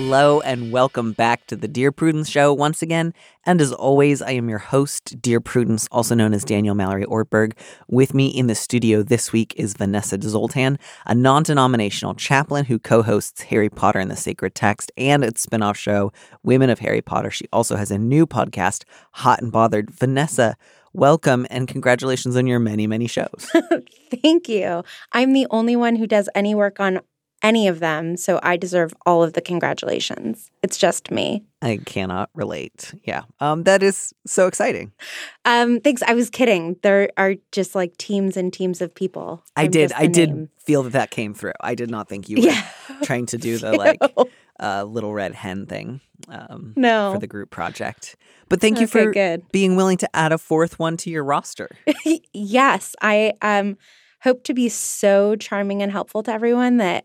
Hello and welcome back to the Dear Prudence Show once again. And as always, I am your host, Dear Prudence, also known as Daniel Mallory Ortberg. With me in the studio this week is Vanessa Zoltan, a non denominational chaplain who co hosts Harry Potter and the Sacred Text and its spin off show, Women of Harry Potter. She also has a new podcast, Hot and Bothered. Vanessa, welcome and congratulations on your many, many shows. Thank you. I'm the only one who does any work on any of them, so I deserve all of the congratulations. It's just me. I cannot relate. Yeah. Um, that is so exciting. Um, thanks. I was kidding. There are just like teams and teams of people. I I'm did. I the did feel that that came through. I did not think you were Yeah. trying to do the like uh, little red hen thing um, No. for the group project. But thank you Okay, for good. being willing to add a fourth one to your roster. yes, I um hope to be so charming and helpful to everyone that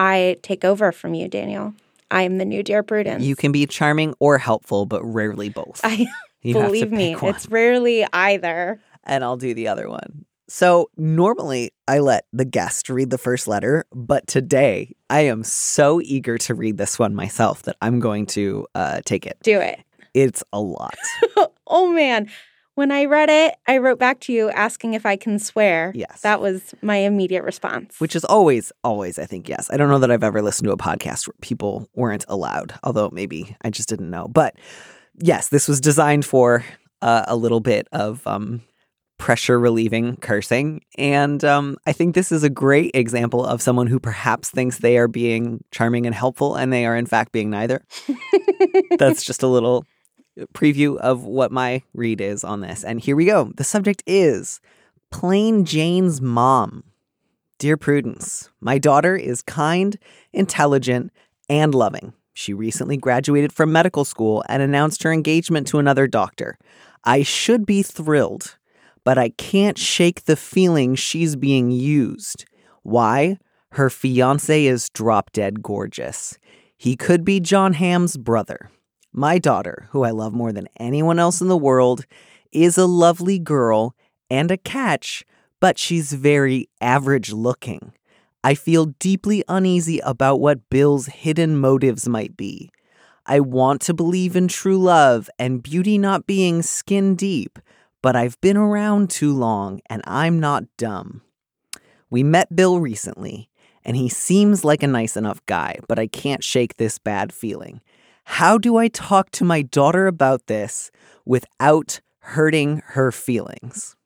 I take over from you, Daniel. I am the new Dear Prudence. You can be charming or helpful, but rarely both. I believe me, one. it's rarely either. and I'll do the other one. So normally I let the guest read the first letter, but today I am so eager to read this one myself that I'm going to uh, take it. Do it. It's a lot. oh man. When I read it, I wrote back to you asking if I can swear. Yes. That was my immediate response. Which is always, always, I think, yes. I don't know that I've ever listened to a podcast where people weren't allowed, although maybe I just didn't know. But yes, this was designed for uh, a little bit of um, pressure relieving cursing. And um, I think this is a great example of someone who perhaps thinks they are being charming and helpful, and they are, in fact, being neither. That's just a little preview of what my read is on this. And here we go. The subject is Plain Jane's mom. Dear Prudence, my daughter is kind, intelligent, and loving. She recently graduated from medical school and announced her engagement to another doctor. I should be thrilled, but I can't shake the feeling she's being used. Why? Her fiance is drop dead gorgeous. He could be Jon Hamm's brother. My daughter, who I love more than anyone else in the world, is a lovely girl and a catch, but she's very average looking. I feel deeply uneasy about what Bill's hidden motives might be. I want to believe in true love and beauty not being skin deep, but I've been around too long and I'm not dumb. We met Bill recently, and he seems like a nice enough guy, but I can't shake this bad feeling. How do I talk to my daughter about this without hurting her feelings?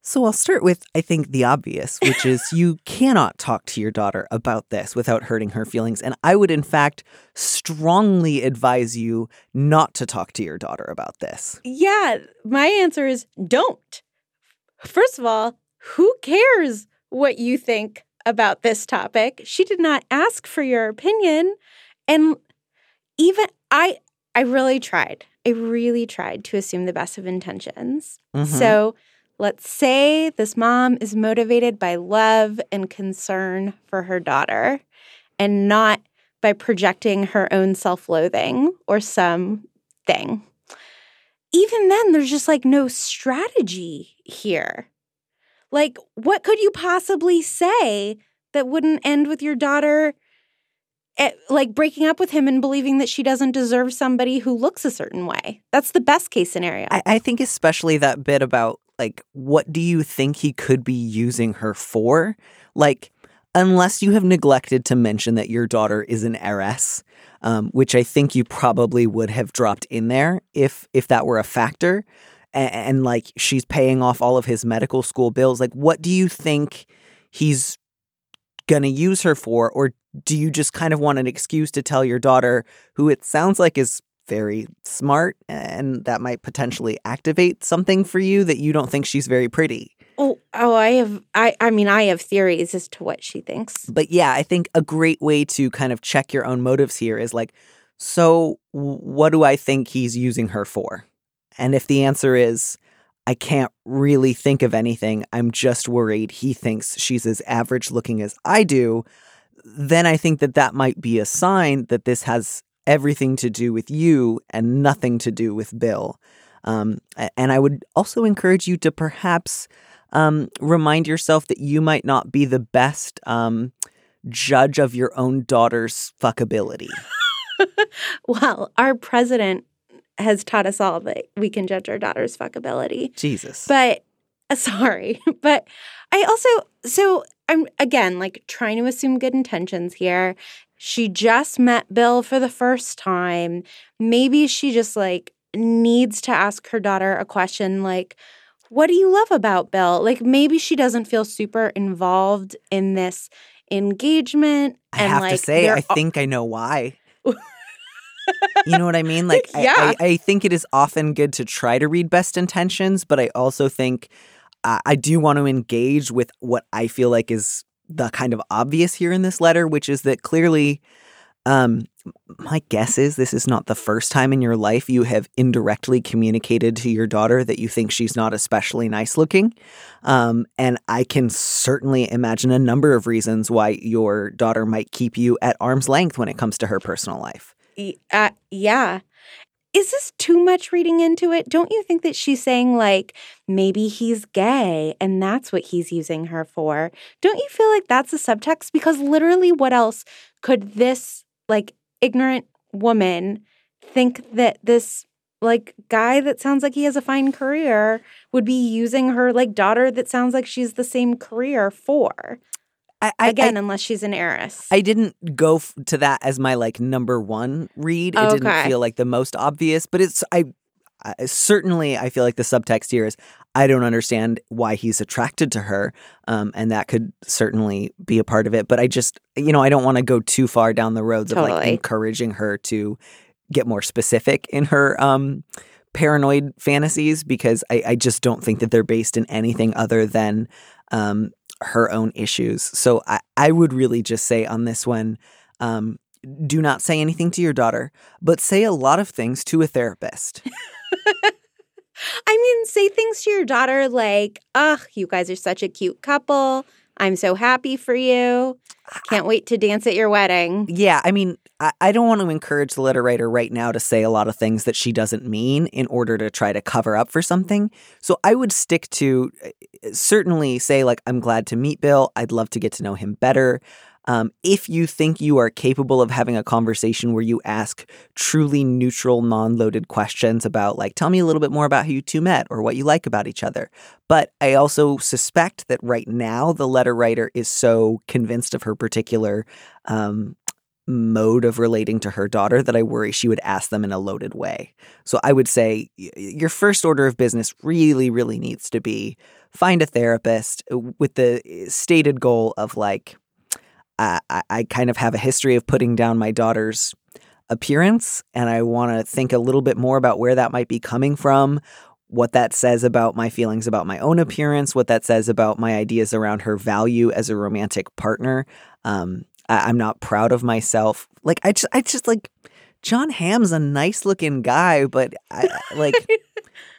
So I'll start with, I think, the obvious, which is you cannot talk to your daughter about this without hurting her feelings. And I would, in fact, strongly advise you not to talk to your daughter about this. yeah, my answer is don't. First of all, who cares what you think about this topic? She did not ask for your opinion. And even I I really tried. I really tried to assume the best of intentions. Mhm. So let's say this mom is motivated by love and concern for her daughter and not by projecting her own self loathing or something. Even then, there's just like no strategy here. Like, what could you possibly say that wouldn't end with your daughter? Eh, like breaking up with him and believing that she doesn't deserve somebody who looks a certain way. That's the best case scenario. I, I think especially that bit about like what do you think he could be using her for? Like, unless you have neglected to mention that your daughter is an heiress, um, which I think you probably would have dropped in there if if that were a factor, and, and like she's paying off all of his medical school bills. Like, what do you think he's gonna use her for, or do you just kind of want an excuse to tell your daughter, who it sounds like is very smart and that might potentially activate something for you that you don't think she's very pretty? Oh, oh, I have. I, I mean, I have theories as to what she thinks. But yeah, I think a great way to kind of check your own motives here is like, so what do I think he's using her for? And if the answer is, I can't really think of anything, I'm just worried he thinks she's as average looking as I do, then I think that that might be a sign that this has everything to do with you and nothing to do with Bill. Um, and I would also encourage you to perhaps um, remind yourself that you might not be the best um, judge of your own daughter's fuckability. Well, our president has taught us all that we can judge our daughter's fuckability. Jesus. But uh, sorry, but I also so I'm again like trying to assume good intentions here. She just met Bill for the first time. Maybe she just like needs to ask her daughter a question like what do you love about Bill? Like maybe she doesn't feel super involved in this engagement I have like to say, I think I know why. you know what I mean? Like, I- I, I, think it is often good to try to read best intentions, but I also think uh, I do want to engage with what I feel like is the kind of obvious here in this letter, which is that clearly, um, my guess is this is not the first time in your life you have indirectly communicated to your daughter that you think she's not especially nice looking. Um, and I can certainly imagine a number of reasons why your daughter might keep you at arm's length when it comes to her personal life. Uh, yeah. Is this too much reading into it? Don't you think that she's saying, like, maybe he's gay and that's what he's using her for? Don't you feel like that's a subtext? Because literally, what else could this, like, ignorant woman think that this, like, guy that sounds like he has a fine career would be using her, like, daughter that sounds like she's the same career for? I, I, Again, I, unless she's an heiress. I didn't go f- to that as my like number one read. It didn't feel like the most obvious, but it's I, I certainly I feel like the subtext here is I don't understand why he's attracted to her, um, and that could certainly be a part of it. But I just you know I don't want to go too far down the roads of like encouraging her to get more specific in her um, paranoid fantasies because I, I just don't think that they're based in anything other than um, her own issues. So I, I would really just say on this one, um, do not say anything to your daughter, but say a lot of things to a therapist. I mean, say things to your daughter like, ugh, you guys are such a cute couple. I'm so happy for you. Can't wait to dance at your wedding. Yeah, I mean, I, I don't want to encourage the letter writer right now to say a lot of things that she doesn't mean in order to try to cover up for something. So I would stick to uh, certainly say, like, I'm glad to meet Bill. I'd love to get to know him better. Um, if you think you are capable of having a conversation where you ask truly neutral, non loaded questions about, like, tell me a little bit more about how you two met or what you like about each other. But I also suspect that right now the letter writer is so convinced of her particular um, mode of relating to her daughter that I worry she would ask them in a loaded way. So I would say your first order of business really, really needs to be find a therapist uh, with the stated goal of like, I, I- I kind of have a history of putting down my daughter's appearance, and I want to think a little bit more about where that might be coming from, what that says about my feelings about my own appearance, what that says about my ideas around her value as a romantic partner. Um, I, I'm not proud of myself. Like I just, I just like Jon Hamm's a nice looking guy, but I like.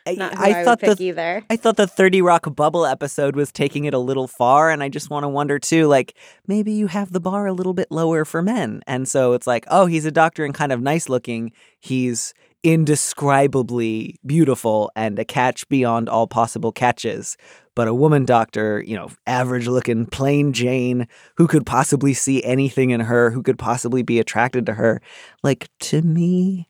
I, Not I, I would thought pick the either. I thought the 30 Rock Bubble episode was taking it a little far. And I just want to wonder too, like, maybe you have the bar a little bit lower for men. And so it's like, oh, he's a doctor and kind of nice looking. He's indescribably beautiful and a catch beyond all possible catches. But a woman doctor, you know, average looking, plain Jane, who could possibly see anything in her, who could possibly be attracted to her. Like, to me,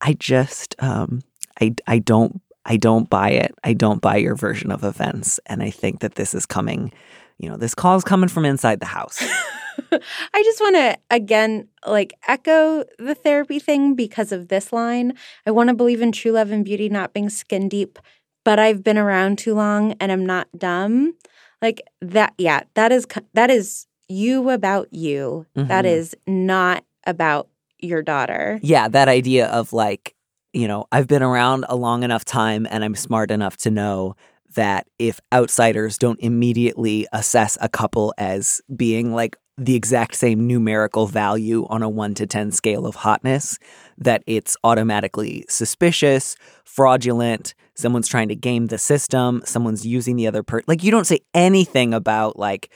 I just, um, I, I don't I don't buy it. I don't buy your version of events. And I think that this is coming, you know, this call is coming from inside the house. I just want to again like echo the therapy thing because of this line. I want to believe in true love and beauty not being skin deep, but I've been around too long and I'm not dumb. Like that yeah, that is that is you about you. That Mhm. is not about your daughter. yeah, that idea of like, you know, I've been around a long enough time and I'm smart enough to know that if outsiders don't immediately assess a couple as being like the exact same numerical value on a 1 to 10 scale of hotness that it's automatically suspicious, fraudulent, someone's trying to game the system, someone's using the other person. Like you don't say anything about like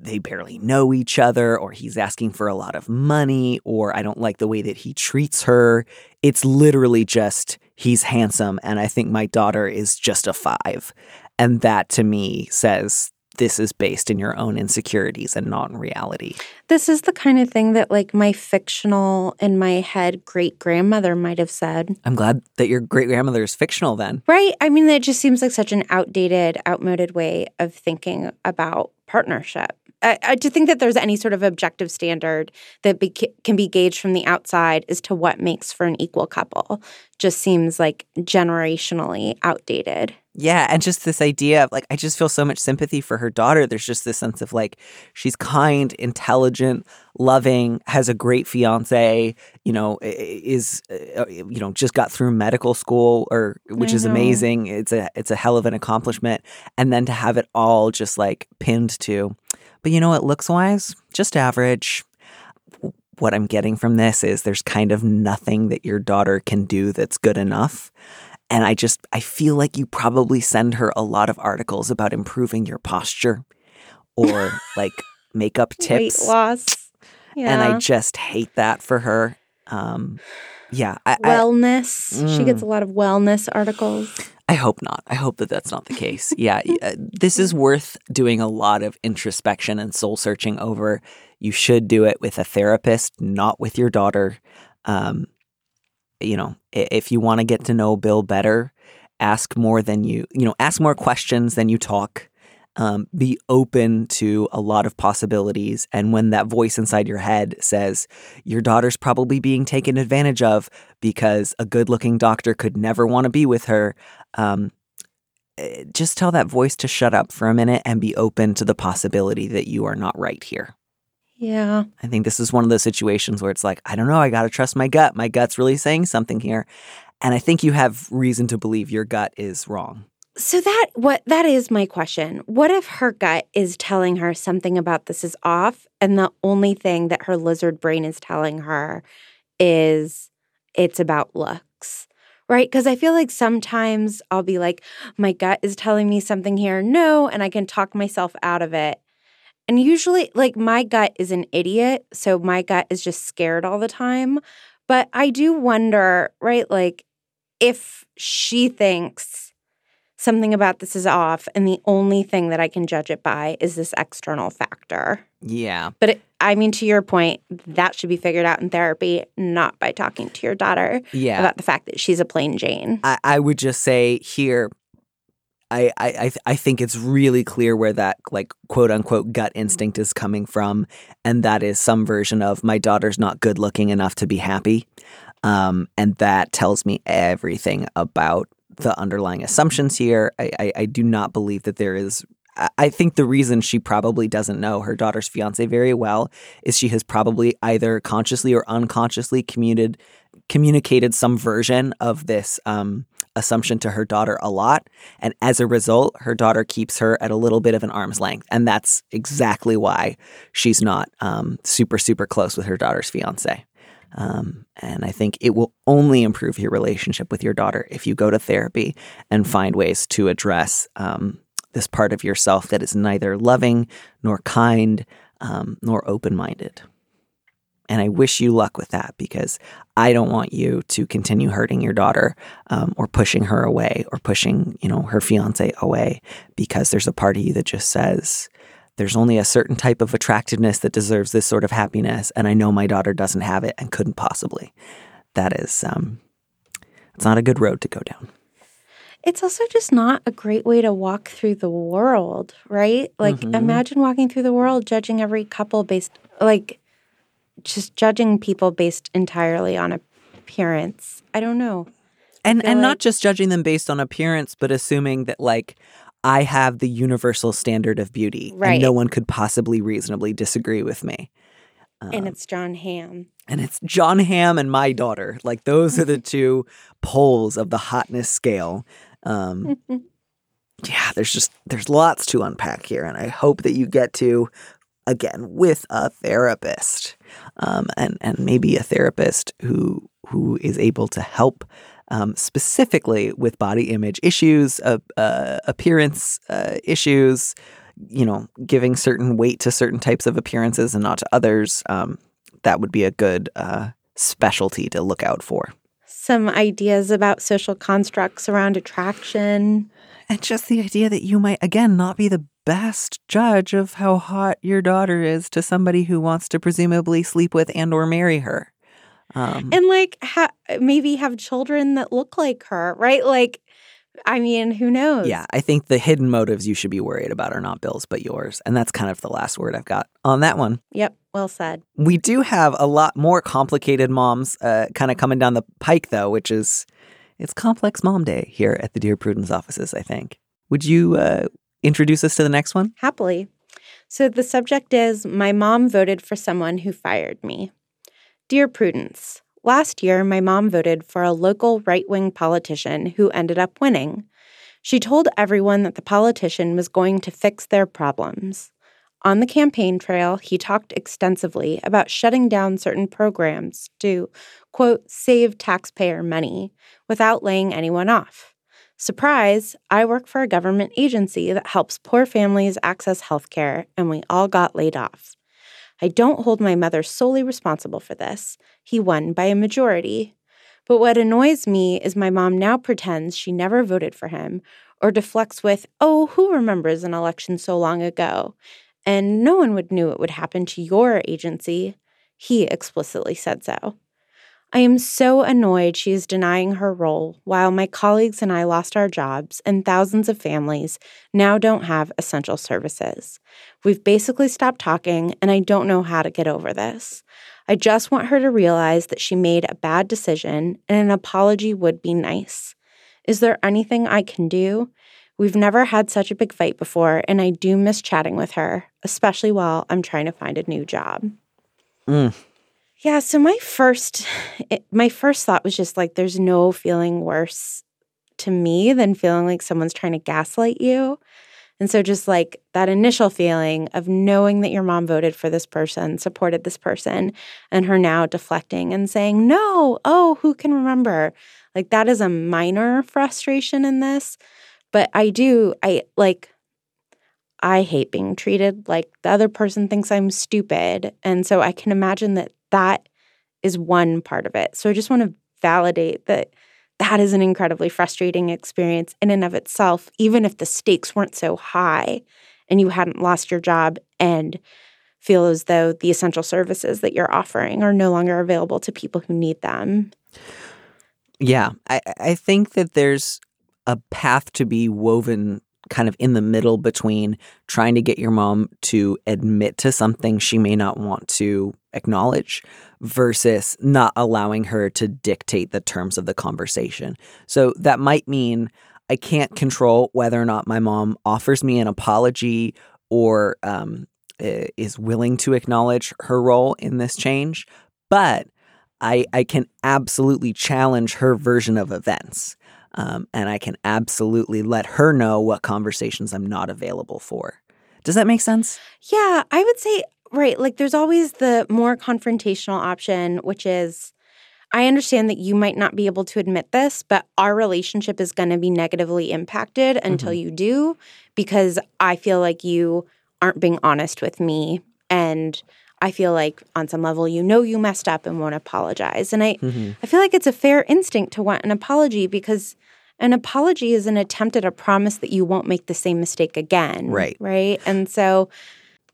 they barely know each other or he's asking for a lot of money or I don't like the way that he treats her. It's literally just he's handsome and I think my daughter is just a 5. And that to me says this is based in your own insecurities and not in reality. This is the kind of thing that, like, my fictional in my head great grandmother might have said. I'm glad that your great grandmother is fictional then. Right. I mean, that just seems like such an outdated, outmoded way of thinking about partnership. I, I, to think that there's any sort of objective standard that be, can be gauged from the outside as to what makes for an equal couple just seems like generationally outdated. Yeah, and just this idea of like I just feel so much sympathy for her daughter. There's just this sense of like she's kind, intelligent, loving, has a great fiance, you know, is uh, uh, you know, just got through medical school or which is know. amazing. It's a it's a hell of an accomplishment and then to have it all just like pinned to but you know what looks wise, just average. What I'm getting from this is there's kind of nothing that your daughter can do that's good enough. And I just, I feel like you probably send her a lot of articles about improving your posture or like makeup tips. Weight loss. Yeah. And I just hate that for her. Um, yeah. I, wellness. I, mm. She gets mm. a lot of wellness articles. I hope not. I hope that that's not the case. Yeah. Uh, this is worth doing a lot of introspection and soul searching over. You should do it with a therapist, not with your daughter. Um, you know, if you want to get to know Bill better, ask more than you, you know, ask more questions than you talk. Um, be open to a lot of possibilities. And when that voice inside your head says, your daughter's probably being taken advantage of because a good looking doctor could never want to be with her, um, eh, just tell that voice to shut up for a minute and be open to the possibility that you are not right here. Yeah. I think this is one of those situations where it's like, I don't know, I got to trust my gut. My gut's really saying something here. And I think you have reason to believe your gut is wrong. So that what that is my question. What if her gut is telling her something about this is off and the only thing that her lizard brain is telling her is it's about looks? Right? Cuz I feel like sometimes I'll be like my gut is telling me something here. No, and I can talk myself out of it. And usually, like, my gut is an idiot. So my gut is just scared all the time. But I do wonder, right? Like, if she thinks something about this is off, and the only thing that I can judge it by is this external factor. Yeah. But it, I mean, to your point, that should be figured out in therapy, not by talking to your daughter yeah. about the fact that she's a plain Jane. I, I would just say here, I, I I think it's really clear where that like quote unquote gut instinct is coming from, and that is some version of my daughter's not good looking enough to be happy, um, and that tells me everything about the underlying assumptions here. I, I, I do not believe that there is I think the reason she probably doesn't know her daughter's fiance very well is she has probably either consciously or unconsciously communicated communicated some version of this um, assumption to her daughter a lot. And as a result, her daughter keeps her at a little bit of an arm's length. And that's exactly why she's not um, super, super close with her daughter's fiance. Um, and I think it will only improve your relationship with your daughter if you go to therapy and find ways to address um, this part of yourself that is neither loving nor kind um, nor open minded. And I wish you luck with that because I don't want you to continue hurting your daughter um, or pushing her away or pushing, you know, her fiance away because there's a part of you that just says, there's only a certain type of attractiveness that deserves this sort of happiness. And I know my daughter doesn't have it and couldn't possibly. That is, um, it's not a good road to go down. It's also just not a great way to walk through the world, right? Like, mm-hmm. imagine walking through the world judging every couple based, like, just judging people based entirely on appearance. I don't know. And and like... not just judging them based on appearance, but assuming that like I have the universal standard of beauty right. and no one could possibly reasonably disagree with me. Um, and it's Jon Hamm. And it's Jon Hamm and my daughter. Like those are the two poles of the hotness scale. Um, yeah, there's just there's lots to unpack here, and I hope that you get to again with a therapist, um, and and maybe a therapist who who is able to help um, specifically with body image issues, uh, uh, appearance uh, issues, you know, giving certain weight to certain types of appearances and not to others. Um, that would be a good uh, specialty to look out for. Some ideas about social constructs around attraction. And just the idea that you might, again, not be the best judge of how hot your daughter is to somebody who wants to presumably sleep with and or marry her. Um, and like ha- maybe have children that look like her, right? Like, I mean, who knows? yeah, I think the hidden motives you should be worried about are not Bill's, but yours. And that's kind of the last word I've got on that one. Yep. Well said. We do have a lot more complicated moms uh, kind of coming down the pike, though, which is it's Complex Mom Day here at the Dear Prudence offices, I think. Would you uh, introduce us to the next one? Happily. So the subject is My mom voted for someone who fired me. Dear Prudence, last year my mom voted for a local right wing politician who ended up winning. She told everyone that the politician was going to fix their problems. On the campaign trail, he talked extensively about shutting down certain programs to, quote, save taxpayer money without laying anyone off. Surprise, I work for a government agency that helps poor families access health care, and we all got laid off. I don't hold my mother solely responsible for this. He won by a majority. But what annoys me is my mom now pretends she never voted for him or deflects with, oh, who remembers an election so long ago? And no one would knew it would happen to your agency. He explicitly said so. I am so annoyed she is denying her role while my colleagues and I lost our jobs and thousands of families now don't have essential services. We've basically stopped talking and I don't know how to get over this. I just want her to realize that she made a bad decision and an apology would be nice. Is there anything I can do? We've never had such a big fight before, and I do miss chatting with her, especially while I'm trying to find a new job. Mm. Yeah, so my first it, my first thought was just like there's no feeling worse to me than feeling like someone's trying to gaslight you. And so just like that initial feeling of knowing that your mom voted for this person, supported this person, and her now deflecting and saying, "No, oh, who can remember?" Like that is a minor frustration in this, but I do I like I hate being treated like the other person thinks I'm stupid. And so I can imagine that that is one part of it. So I just want to validate that that is an incredibly frustrating experience in and of itself, even if the stakes weren't so high and you hadn't lost your job and feel as though the essential services that you're offering are no longer available to people who need them. Yeah, I, I think that there's a path to be woven kind of in the middle between trying to get your mom to admit to something she may not want to acknowledge versus not allowing her to dictate the terms of the conversation. So that might mean I can't control whether or not my mom offers me an apology or um, is willing to acknowledge her role in this change, but I, I can absolutely challenge her version of events. Um, and I can absolutely let her know what conversations I'm not available for. Does that make sense? Yeah, I would say, right. Like, there's always the more confrontational option, which is I understand that you might not be able to admit this, but our relationship is going to be negatively impacted until Mhm. you do because I feel like you aren't being honest with me. And I feel like on some level, you know you messed up and won't apologize. And I, Mhm. I feel like it's a fair instinct to want an apology because an apology is an attempt at a promise that you won't make the same mistake again. Right. Right. And so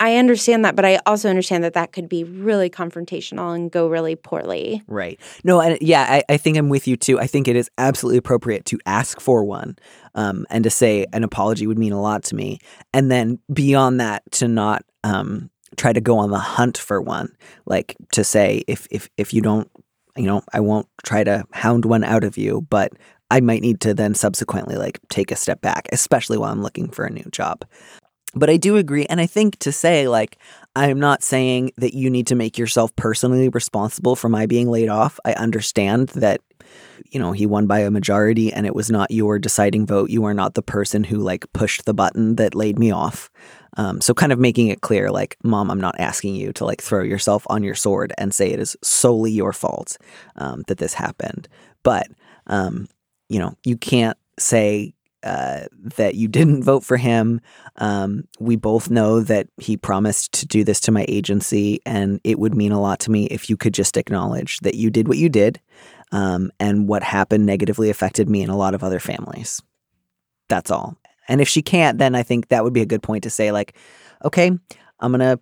I understand that, but I also understand that that could be really confrontational and go really poorly. Right. No, and yeah, I, I think I'm with you too. I think it is absolutely appropriate to ask for one um, and to say an apology would mean a lot to me. And then beyond that, to not um, try to go on the hunt for one. Like to say, if, if, if you don't, you know, I won't try to hound one out of you, but I might need to then subsequently like take a step back, especially while I'm looking for a new job. but I do agree. And I think to say, like, I'm not saying that you need to make yourself personally responsible for my being laid off. I understand that, you know, he won by a majority and it was not your deciding vote. You are not the person who, like, pushed the button that laid me off. Um, so, kind of making it clear, like, mom, I'm not asking you to, like, throw yourself on your sword and say it is solely your fault um, that this happened. But, um, you know, you can't say uh, that you didn't vote for him. Um, we both know that he promised to do this to my agency, and it would mean a lot to me if you could just acknowledge that you did what you did, um, and what happened negatively affected me and a lot of other families. That's all. And if she can't, then I think that would be a good point to say, like, okay, I'm gonna,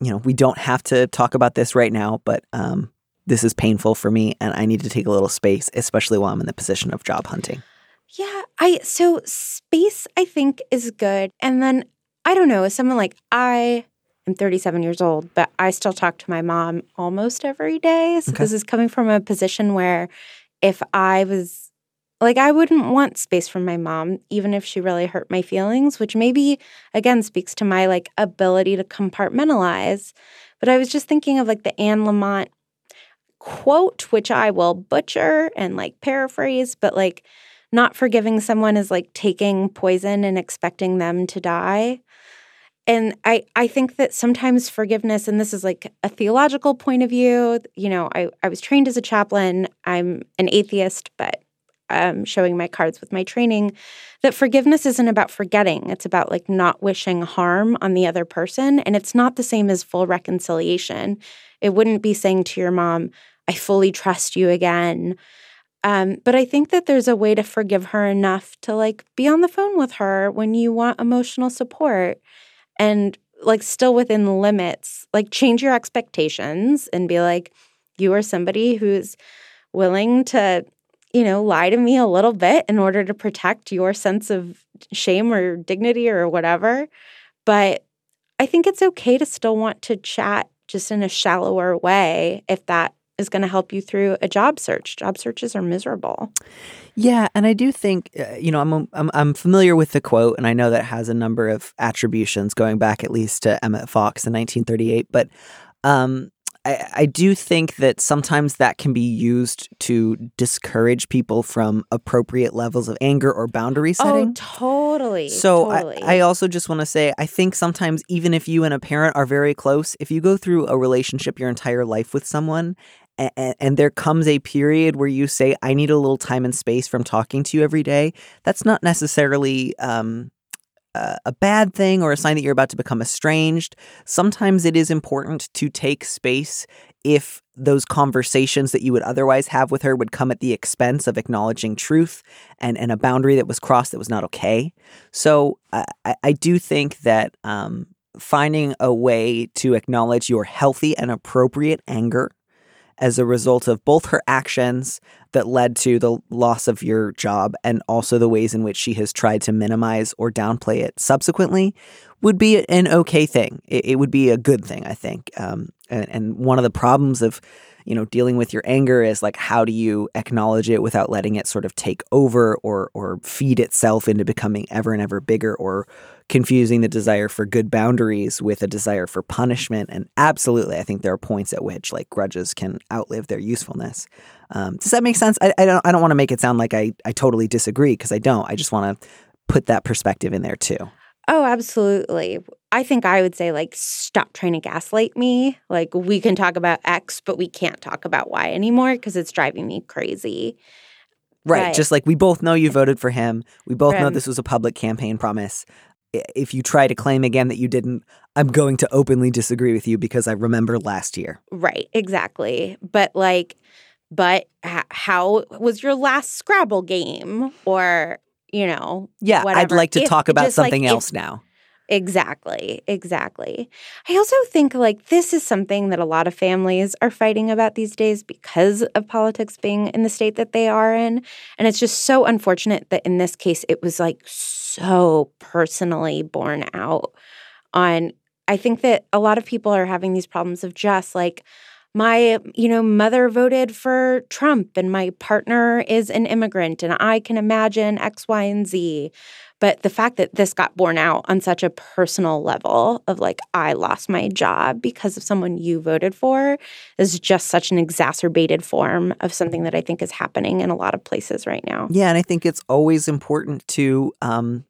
you know, we don't have to talk about this right now, but um, this is painful for me, and I need to take a little space, especially while I'm in the position of job hunting. Yeah, I so space I think is good. And then I don't know, as someone like I am 37 years old, but I still talk to my mom almost every day. So Okay. this is coming from a position where if I was like I wouldn't want space from my mom even if she really hurt my feelings, which maybe again speaks to my like ability to compartmentalize. But I was just thinking of like the Anne Lamott quote which I will butcher and like paraphrase, but like not forgiving someone is like taking poison and expecting them to die. And I, I think that sometimes forgiveness, and this is like a theological point of view, you know, I, I was trained as a chaplain. I'm an atheist, but um, showing my cards with my training, that forgiveness isn't about forgetting. It's about like not wishing harm on the other person. And it's not the same as full reconciliation. It wouldn't be saying to your mom, I fully trust you again. Um, but I think that there's a way to forgive her enough to like be on the phone with her when you want emotional support and like still within limits, like change your expectations and be like, you are somebody who's willing to, you know, lie to me a little bit in order to protect your sense of shame or dignity or whatever. But I think it's okay to still want to chat just in a shallower way if that is going to help you through a job search. Job searches are miserable. Yeah, and I do think uh, you know I'm, I'm I'm familiar with the quote, and I know that has a number of attributions going back at least to Emmett Fox in 1938. But um, I, I do think that sometimes that can be used to discourage people from appropriate levels of anger or boundary setting. Oh, totally. So totally. I, I also just want to say I think sometimes even if you and a parent are very close, if you go through a relationship your entire life with someone and, and there comes a period where you say I need a little time and space from talking to you every day, that's not necessarily um, a bad thing or a sign that you're about to become estranged. Sometimes it is important to take space if those conversations that you would otherwise have with her would come at the expense of acknowledging truth and, and a boundary that was crossed that was not okay. So I, I- I do think that um, finding a way to acknowledge your healthy and appropriate anger as a result of both her actions that led to the loss of your job and also the ways in which she has tried to minimize or downplay it subsequently would be an okay thing. It, it would be a good thing, I think. Um, and, and one of the problems of you know dealing with your anger is like how do you acknowledge it without letting it sort of take over or or feed itself into becoming ever and ever bigger or confusing the desire for good boundaries with a desire for punishment? And absolutely i think there are points at which like grudges can outlive their usefulness. Um, does that make sense? I, I don't i don't want to make it sound like i i totally disagree because i don't. I just want to put that perspective in there too. Oh, absolutely. I think I would say, like, stop trying to gaslight me. Like, we can talk about X, but we can't talk about Y anymore because it's driving me crazy. Right. Right. Just like we both know you voted for him. We both know this was a public campaign promise. If you try to claim again that you didn't, I'm going to openly disagree with you because I remember last year. Right, exactly. But, like, but how was your last Scrabble game? Or, you know, Yeah, I'd like to If- talk about just like something if- else now. Exactly, exactly. I also think like this is something that a lot of families are fighting about these days because of politics being in the state that they are in. And it's just so unfortunate that in this case it was like so personally borne out on I think that a lot of people are having these problems of just like my, you know, mother voted for Trump and my partner is an immigrant and I can imagine X, Y, and Z. But the fact that this got borne out on such a personal level of like, I lost my job because of someone you voted for is just such an exacerbated form of something that I think is happening in a lot of places right now. Yeah, and I think it's always important to um,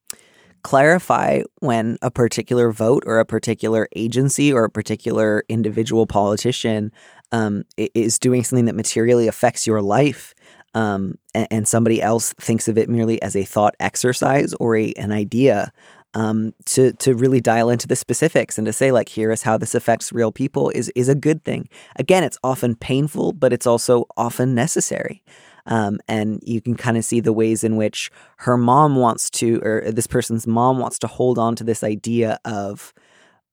clarify when a particular vote or a particular agency or a particular individual politician um, is doing something that materially affects your life um, and, and, somebody else thinks of it merely as a thought exercise or a, an idea, um, to to really dial into the specifics and to say like here is how this affects real people is is a good thing. Again, it's often painful, but it's also often necessary. Um, and you can kind of see the ways in which her mom wants to, or this person's mom wants to hold on to this idea of,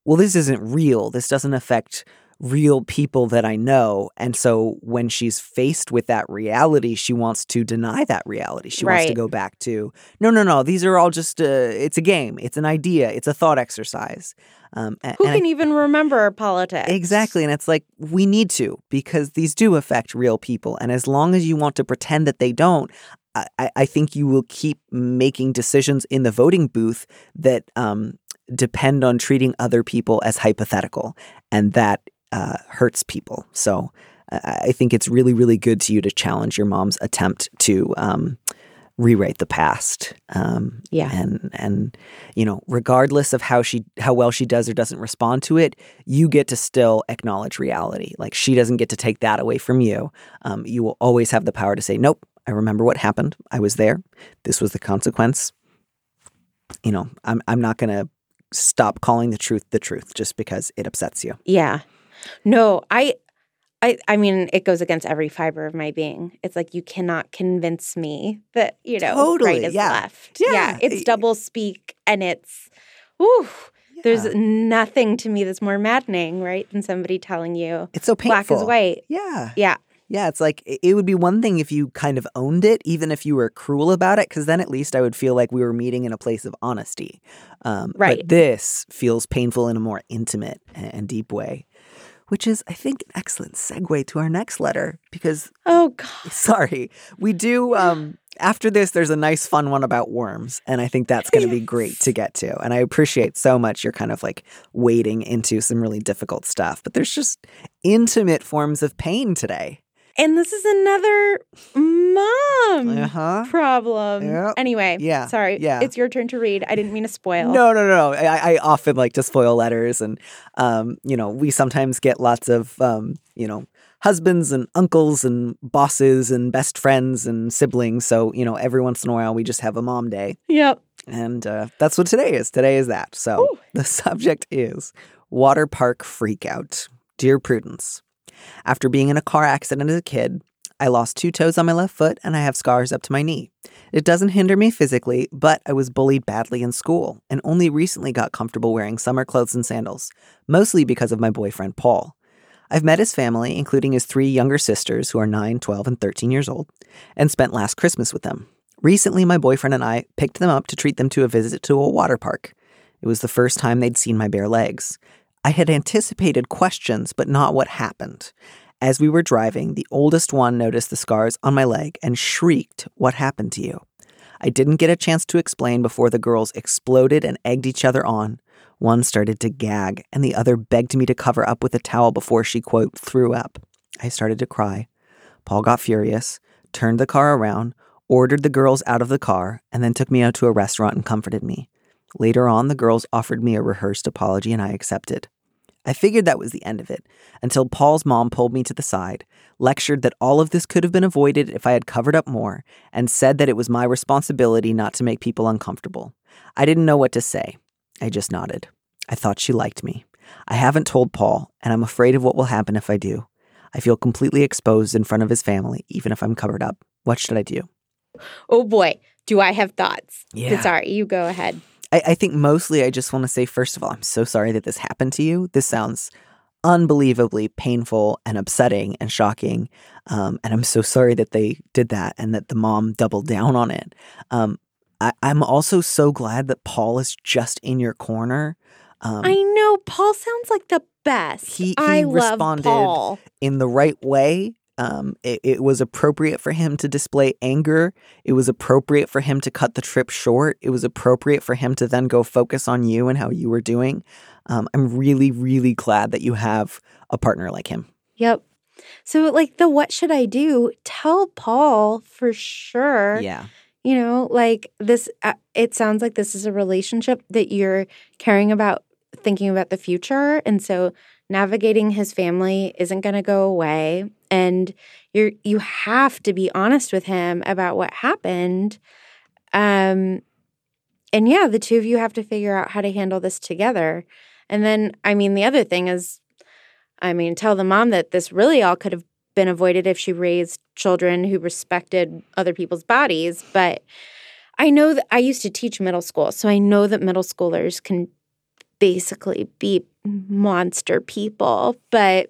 well, this isn't real. This doesn't affect real people that I know. And so when she's faced with that reality, she wants to deny that reality. She right. wants to go back to, no, no, no, these are all just, uh, it's a game, it's an idea, it's a thought exercise. Um, Who can I, even remember politics? Exactly. And it's like, we need to because these do affect real people. And as long as you want to pretend that they don't, I, I think you will keep making decisions in the voting booth that um, depend on treating other people as hypothetical. And that uh, hurts people. So I think it's really, really good to you to challenge your mom's attempt to um, rewrite the past. Um, yeah, and and you know, regardless of how she how well she does or doesn't respond to it, you get to still acknowledge reality. Like she doesn't get to take that away from you. Um, you will always have the power to say, "Nope, I remember what happened. I was there. This was the consequence." You know, I'm I'm not going to stop calling the truth the truth just because it upsets you. Yeah. No, I I, I mean, it goes against every fiber of my being. It's like you cannot convince me that you know totally, right is yeah. left. Yeah. yeah, it's double speak, and it's, yeah. there's nothing to me that's more maddening, right, than somebody telling you it's so painful. Black is white. Yeah, yeah, yeah. It's like it would be one thing if you kind of owned it, even if you were cruel about it, because then at least I would feel like we were meeting in a place of honesty. Um, right. But this feels painful in a more intimate and deep way which is, I think, an excellent segue to our next letter because. Oh, God. Sorry. We do. Um, after this, there's a nice, fun one about worms. And I think that's going to yes. be great to get to. And I appreciate so much you're kind of like wading into some really difficult stuff. But there's just intimate forms of pain today. And this is another mom uh-huh. problem. Yep. Anyway, yeah, sorry. Yeah. It's your turn to read. I didn't mean to spoil. No, no, no. I, I often like to spoil letters. And, um, you know, we sometimes get lots of, um, you know, husbands and uncles and bosses and best friends and siblings. So, you know, every once in a while we just have a mom day. Yep. And uh, that's what today is. Today is that. So Ooh. the subject is water park freakout. Dear Prudence. After being in a car accident as a kid, I lost two toes on my left foot and I have scars up to my knee. It doesn't hinder me physically, but I was bullied badly in school and only recently got comfortable wearing summer clothes and sandals, mostly because of my boyfriend Paul. I've met his family, including his three younger sisters who are 9, 12, and 13 years old, and spent last Christmas with them. Recently, my boyfriend and I picked them up to treat them to a visit to a water park. It was the first time they'd seen my bare legs. I had anticipated questions, but not what happened. As we were driving, the oldest one noticed the scars on my leg and shrieked, What happened to you? I didn't get a chance to explain before the girls exploded and egged each other on. One started to gag, and the other begged me to cover up with a towel before she, quote, threw up. I started to cry. Paul got furious, turned the car around, ordered the girls out of the car, and then took me out to a restaurant and comforted me. Later on, the girls offered me a rehearsed apology and I accepted. I figured that was the end of it until Paul's mom pulled me to the side, lectured that all of this could have been avoided if I had covered up more, and said that it was my responsibility not to make people uncomfortable. I didn't know what to say. I just nodded. I thought she liked me. I haven't told Paul, and I'm afraid of what will happen if I do. I feel completely exposed in front of his family, even if I'm covered up. What should I do? Oh boy, do I have thoughts? Yeah. Sorry, you go ahead. I, I think mostly I just want to say, first of all, I'm so sorry that this happened to you. This sounds unbelievably painful and upsetting and shocking. Um, and I'm so sorry that they did that and that the mom doubled down on it. Um, I, am also so glad that Paul is just in your corner. Um, I know Paul sounds like the best. He- he I love responded Paul. in the right way. Um, it, it was appropriate for him to display anger. It was appropriate for him to cut the trip short. It was appropriate for him to then go focus on you and how you were doing. Um, I'm really, really glad that you have a partner like him. Yep. So like the what should I do? Tell Paul for sure. Yeah. You know, like this uh, it sounds like this is a relationship that you're caring about thinking about the future and so navigating his family isn't going to go away and you're you have to be honest with him about what happened. Um and yeah, the two of you have to figure out how to handle this together. And then I mean the other thing is I mean, tell the mom that this really all could have been avoided if she raised children who respected other people's bodies. But I know that I used to teach middle school, so I know that middle schoolers can basically be monster people. But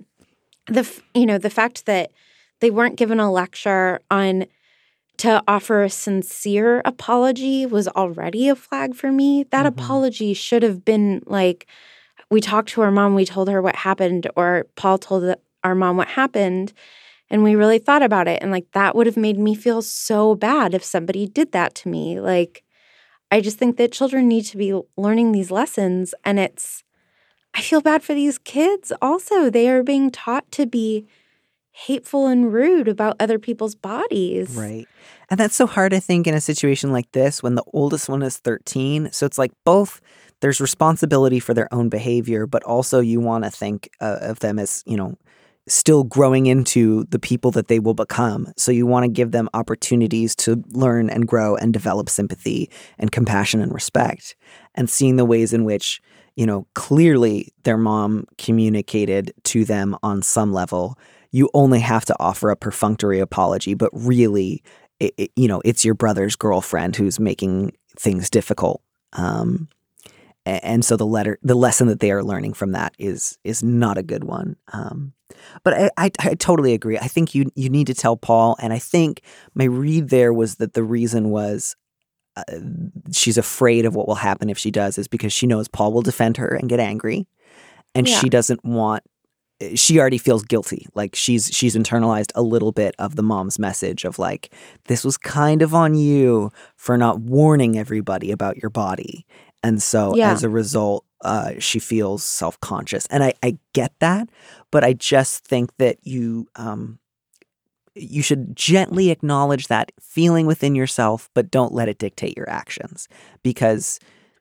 the you know the fact that they weren't given a lecture on to offer a sincere apology was already a flag for me. That Mhm. apology should have been like we talked to our mom, we told her what happened, or Paul told our mom what happened, and we really thought about it. And like that would have made me feel so bad if somebody did that to me. Like, I just think that children need to be learning these lessons. And it's, I feel bad for these kids also. They are being taught to be hateful and rude about other people's bodies. Right. And that's so hard, I think, in a situation like this when the oldest one is 13. So it's like both there's responsibility for their own behavior, but also you want to think uh, of them as, you know, still growing into the people that they will become. So you want to give them opportunities to learn and grow and develop sympathy and compassion and respect. And seeing the ways in which, you know, clearly their mom communicated to them on some level you only have to offer a perfunctory apology, but really, it, it, you know, it's your brother's girlfriend who's making things difficult. Um, and so the letter, the lesson that they are learning from that is is not a good one. Um, but I, I, I totally agree. I think you you need to tell Paul, and I think my read there was that the reason was uh, she's afraid of what will happen if she does is because she knows Paul will defend her and get angry, and Yeah. she doesn't want she already feels guilty like she's she's internalized a little bit of the mom's message of like this was kind of on you for not warning everybody about your body and so Yeah. as a result uh, she feels self-conscious and I, I get that but i just think that you um, you should gently acknowledge that feeling within yourself but don't let it dictate your actions because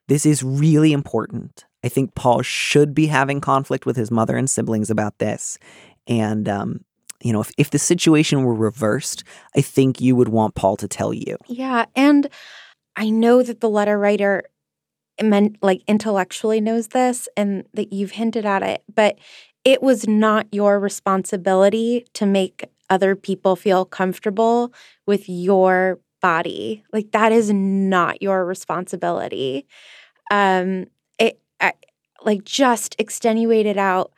this is really important I think Paul should be having conflict with his mother and siblings about this. And, um, you know, if, if the situation were reversed, I think you would want Paul to tell you. Yeah. And I know that the letter writer meant like intellectually knows this and that you've hinted at it, but it was not your responsibility to make other people feel comfortable with your body. Like that is not your responsibility. Um it I, like just extenuate it out.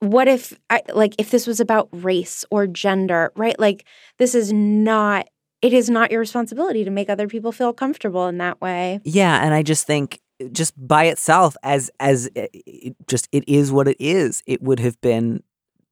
What if I like if this was about race or gender, right? Like this is not it is not your responsibility to make other people feel comfortable in that way. Yeah, and I just think just by itself as as it, it just it is what it is. It would have been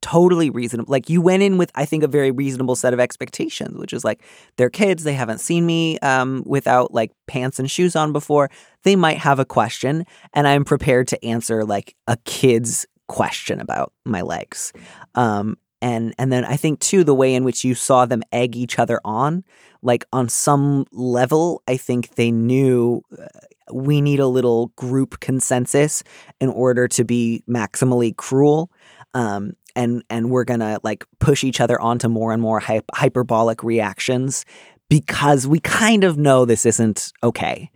totally reasonable. Like you went in with I think a very reasonable set of expectations, which is like they're kids, they haven't seen me um without like pants and shoes on before. They might have a question and I'm prepared to answer like a kid's question about my legs. Um and and then I think too the way in which you saw them egg each other on, like on some level, I think they knew uh, we need a little group consensus in order to be maximally cruel. Um, and and we're gonna like push each other onto more and more hy- hyperbolic reactions because we kind of know this isn't okay.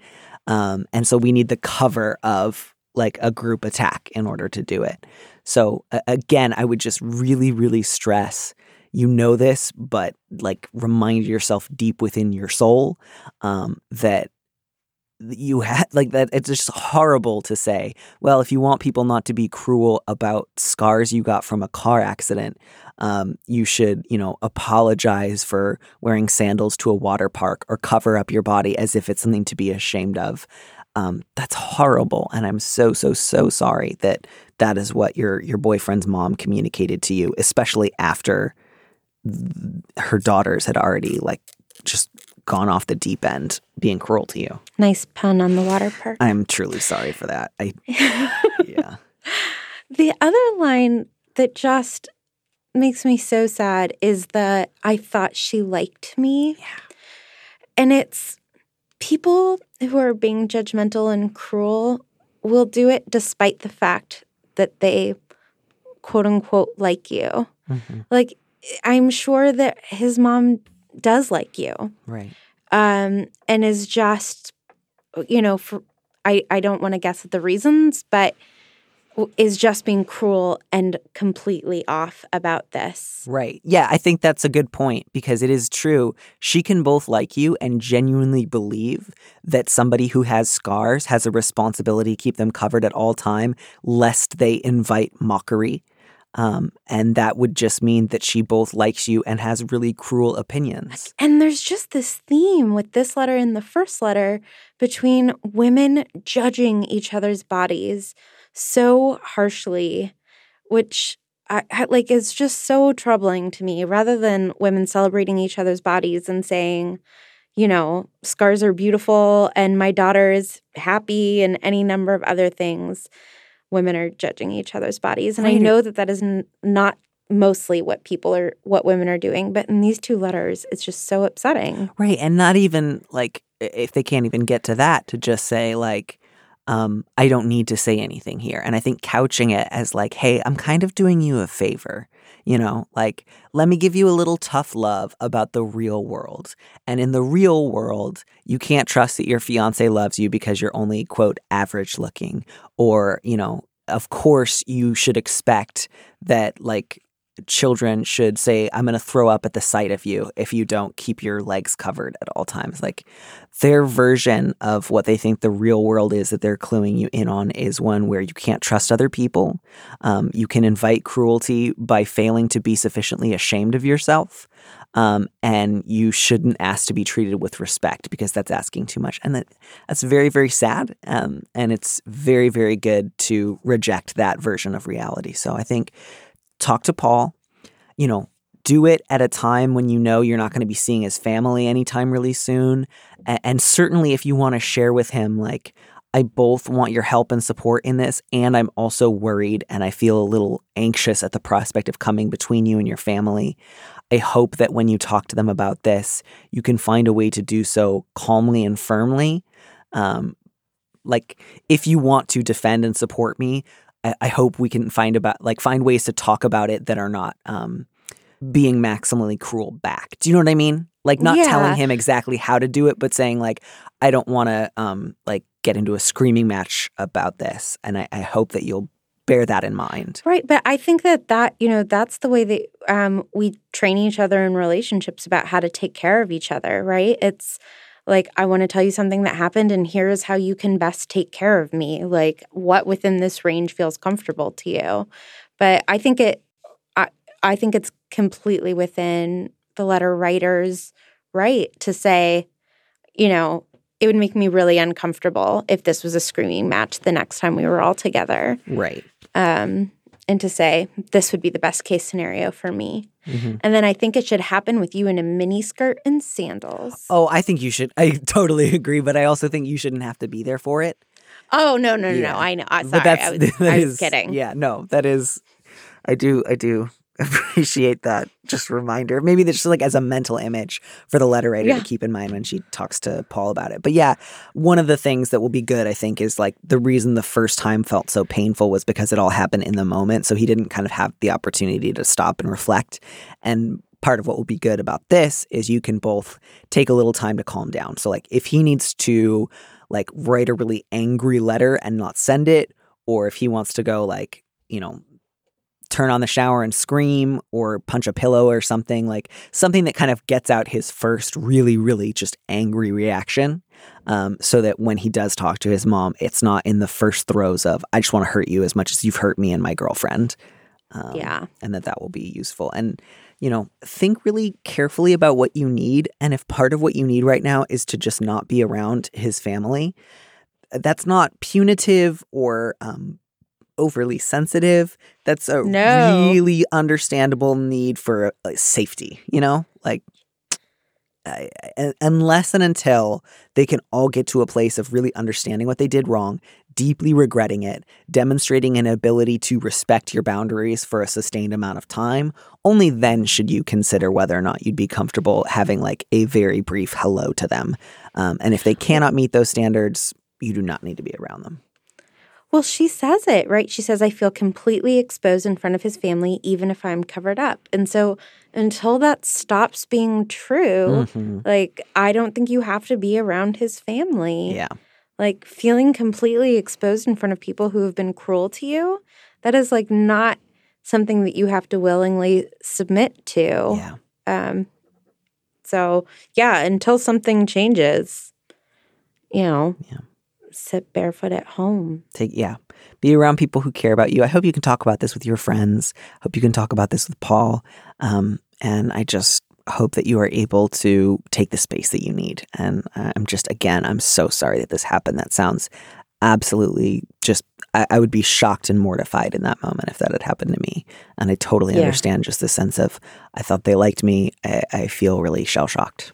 Um, and so we need the cover of like a group attack in order to do it. So a- again, I would just really, really stress you know this, but like remind yourself deep within your soul um, that you had like that it's just horrible to say well if you want people not to be cruel about scars you got from a car accident um, you should you know apologize for wearing sandals to a water park or cover up your body as if it's something to be ashamed of. Um, that's horrible, and I'm so so so sorry that that is what your your boyfriend's mom communicated to you, especially after th- her daughters had already like just gone off the deep end, being cruel to you. Nice pun on the water park. I'm truly sorry for that. I yeah. The other line that just makes me so sad is the I thought she liked me. Yeah. And it's people who are being judgmental and cruel will do it despite the fact that they quote unquote like you. Mhm. Like I'm sure that his mom does like you. Right. Um and is just you know for I I don't want to guess at the reasons, but is just being cruel and completely off about this. Right. Yeah, I think that's a good point because it is true. She can both like you and genuinely believe that somebody who has scars has a responsibility to keep them covered at all time lest they invite mockery. Um, and that would just mean that she both likes you and has really cruel opinions. And there's just this theme with this letter and the first letter between women judging each other's bodies so harshly, which I, I- like is just so troubling to me rather than women celebrating each other's bodies and saying, you know, scars are beautiful and my daughter is happy and any number of other things. Women are judging each other's bodies. And I know that that is n- not mostly what people are, what women are doing. But in these two letters, it's just so upsetting. Right. And not even like if they can't even get to that to just say like, um, I don't need to say anything here. And I think couching it as like, hey, I'm kind of doing you a favor. You know, like, let me give you a little tough love about the real world. And in the real world, you can't trust that your fiance loves you because you're only, quote, average looking. Or, you know, of course, you should expect that, like, children should say, I'm going to throw up at the sight of you if you don't keep your legs covered at all times. Like their version of what they think the real world is that they're cluing you in on is one where you can't trust other people. Um, you can invite cruelty by failing to be sufficiently ashamed of yourself. Um, and you shouldn't ask to be treated with respect because that's asking too much. And that, that's very, very sad. Um, and it's very, very good to reject that version of reality. So I think talk to Paul, you know, do it at a time when you know you're not going to be seeing his family anytime really soon. And certainly if you want to share with him, like, I both want your help and support in this, and I'm also worried and I feel a little anxious at the prospect of coming between you and your family. I hope that when you talk to them about this, you can find a way to do so calmly and firmly. Um, like, if you want to defend and support me, I, I hope we can find about like find ways to talk about it that are not um, being maximally cruel back. Do you know what I mean? Like not Yeah. telling him exactly how to do it, but saying like, I don't want to um, like get into a screaming match about this, and I, I hope that you'll bear that in mind. Right. But I think that that, you know, that's the way that um, we train each other in relationships about how to take care of each other, right? It's like, I want to tell you something that happened, and here's how you can best take care of me. Like, what within this range feels comfortable to you. But I think it, I, I think it's completely within the letter writer's right to say, you know, it would make me really uncomfortable if this was a screaming match the next time we were all together Right. um, and to say this would be the best case scenario for me. Mhm. And then I think it should happen with you in a mini skirt and sandals. Oh, I think you should. I totally agree, but I also think you shouldn't have to be there for it. Oh, no, no, no, Yeah. no! I know. But sorry. I was, I was is- kidding. Yeah, no, that is. I do. I do appreciate that. Just reminder, maybe just like as a mental image for the letter writer Yeah. to keep in mind when she talks to Paul about it. But yeah, one of the things that will be good, I think, is like the reason the first time felt so painful was because it all happened in the moment. So he didn't kind of have the opportunity to stop and reflect. And part of what will be good about this is you can both take a little time to calm down. So like if he needs to like write a really angry letter and not send it, or if he wants to go like, you know, turn on the shower and scream or punch a pillow or something like something that kind of gets out his first really really just angry reaction um, so that when he does talk to his mom it's not in the first throes of i just want to hurt you as much as you've hurt me and my girlfriend um, Yeah. and that that will be useful and you know think really carefully about what you need and if part of what you need right now is to just not be around his family that's not punitive or um, overly sensitive. That's a No. really understandable need for safety, you know? Like, I- I- unless and until they can all get to a place of really understanding what they did wrong, deeply regretting it, demonstrating an ability to respect your boundaries for a sustained amount of time, only then should you consider whether or not you'd be comfortable having like a very brief hello to them. Um, and if they cannot meet those standards, you do not need to be around them. Well, she says it, right? She says, I feel completely exposed in front of his family, even if I'm covered up. And so until that stops being true, Mhm. like, I don't think you have to be around his family. Yeah. Like, feeling completely exposed in front of people who have been cruel to you, that is like not something that you have to willingly submit to. Yeah. Um, so yeah, until something changes, you know, Yeah. Sit barefoot at home. take yeah. Be around people who care about you. I hope you can talk about this with your friends. Hope you can talk about this with paul. Um, and i just hope that you are able to take the space that you need. And i'm just again i'm so sorry that this happened. That sounds absolutely just I, I would be shocked and mortified in that moment if that had happened to me. And i totally Yeah. understand just the sense of i thought they liked me. I, I feel really shell-shocked.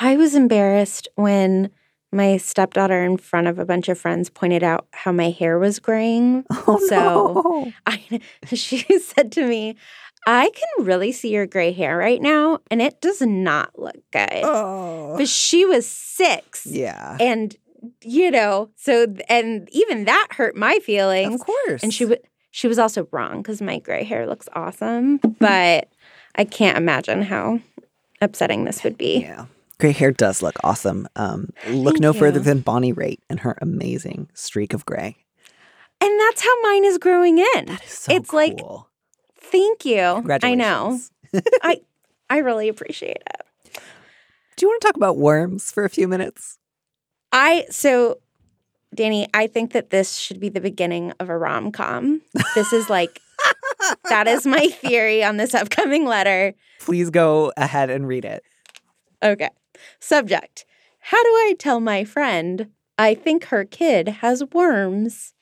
I was embarrassed when my stepdaughter, in front of a bunch of friends, pointed out how my hair was graying. oh So- no I, she said to me, I can really see your gray hair right now, and it does not look good. oh But she was six. yeah And, you know, so, and even that hurt my feelings. of course And she, w- she was also wrong because my gray hair looks awesome, but I can't imagine how upsetting this would be. Yeah. Gray hair does look awesome. Um, look Thank no further than Bonnie Raitt and her amazing streak of gray. And that's how mine is growing in. That is so It's like- cool. Thank you. I know. I I really appreciate it. Do you want to talk about worms for a few minutes? I so Danny, I think that this should be the beginning of a rom com. This is like that is my theory on this upcoming letter. Please go ahead and read it. Okay. Subject. How do I tell my friend I think her kid has worms?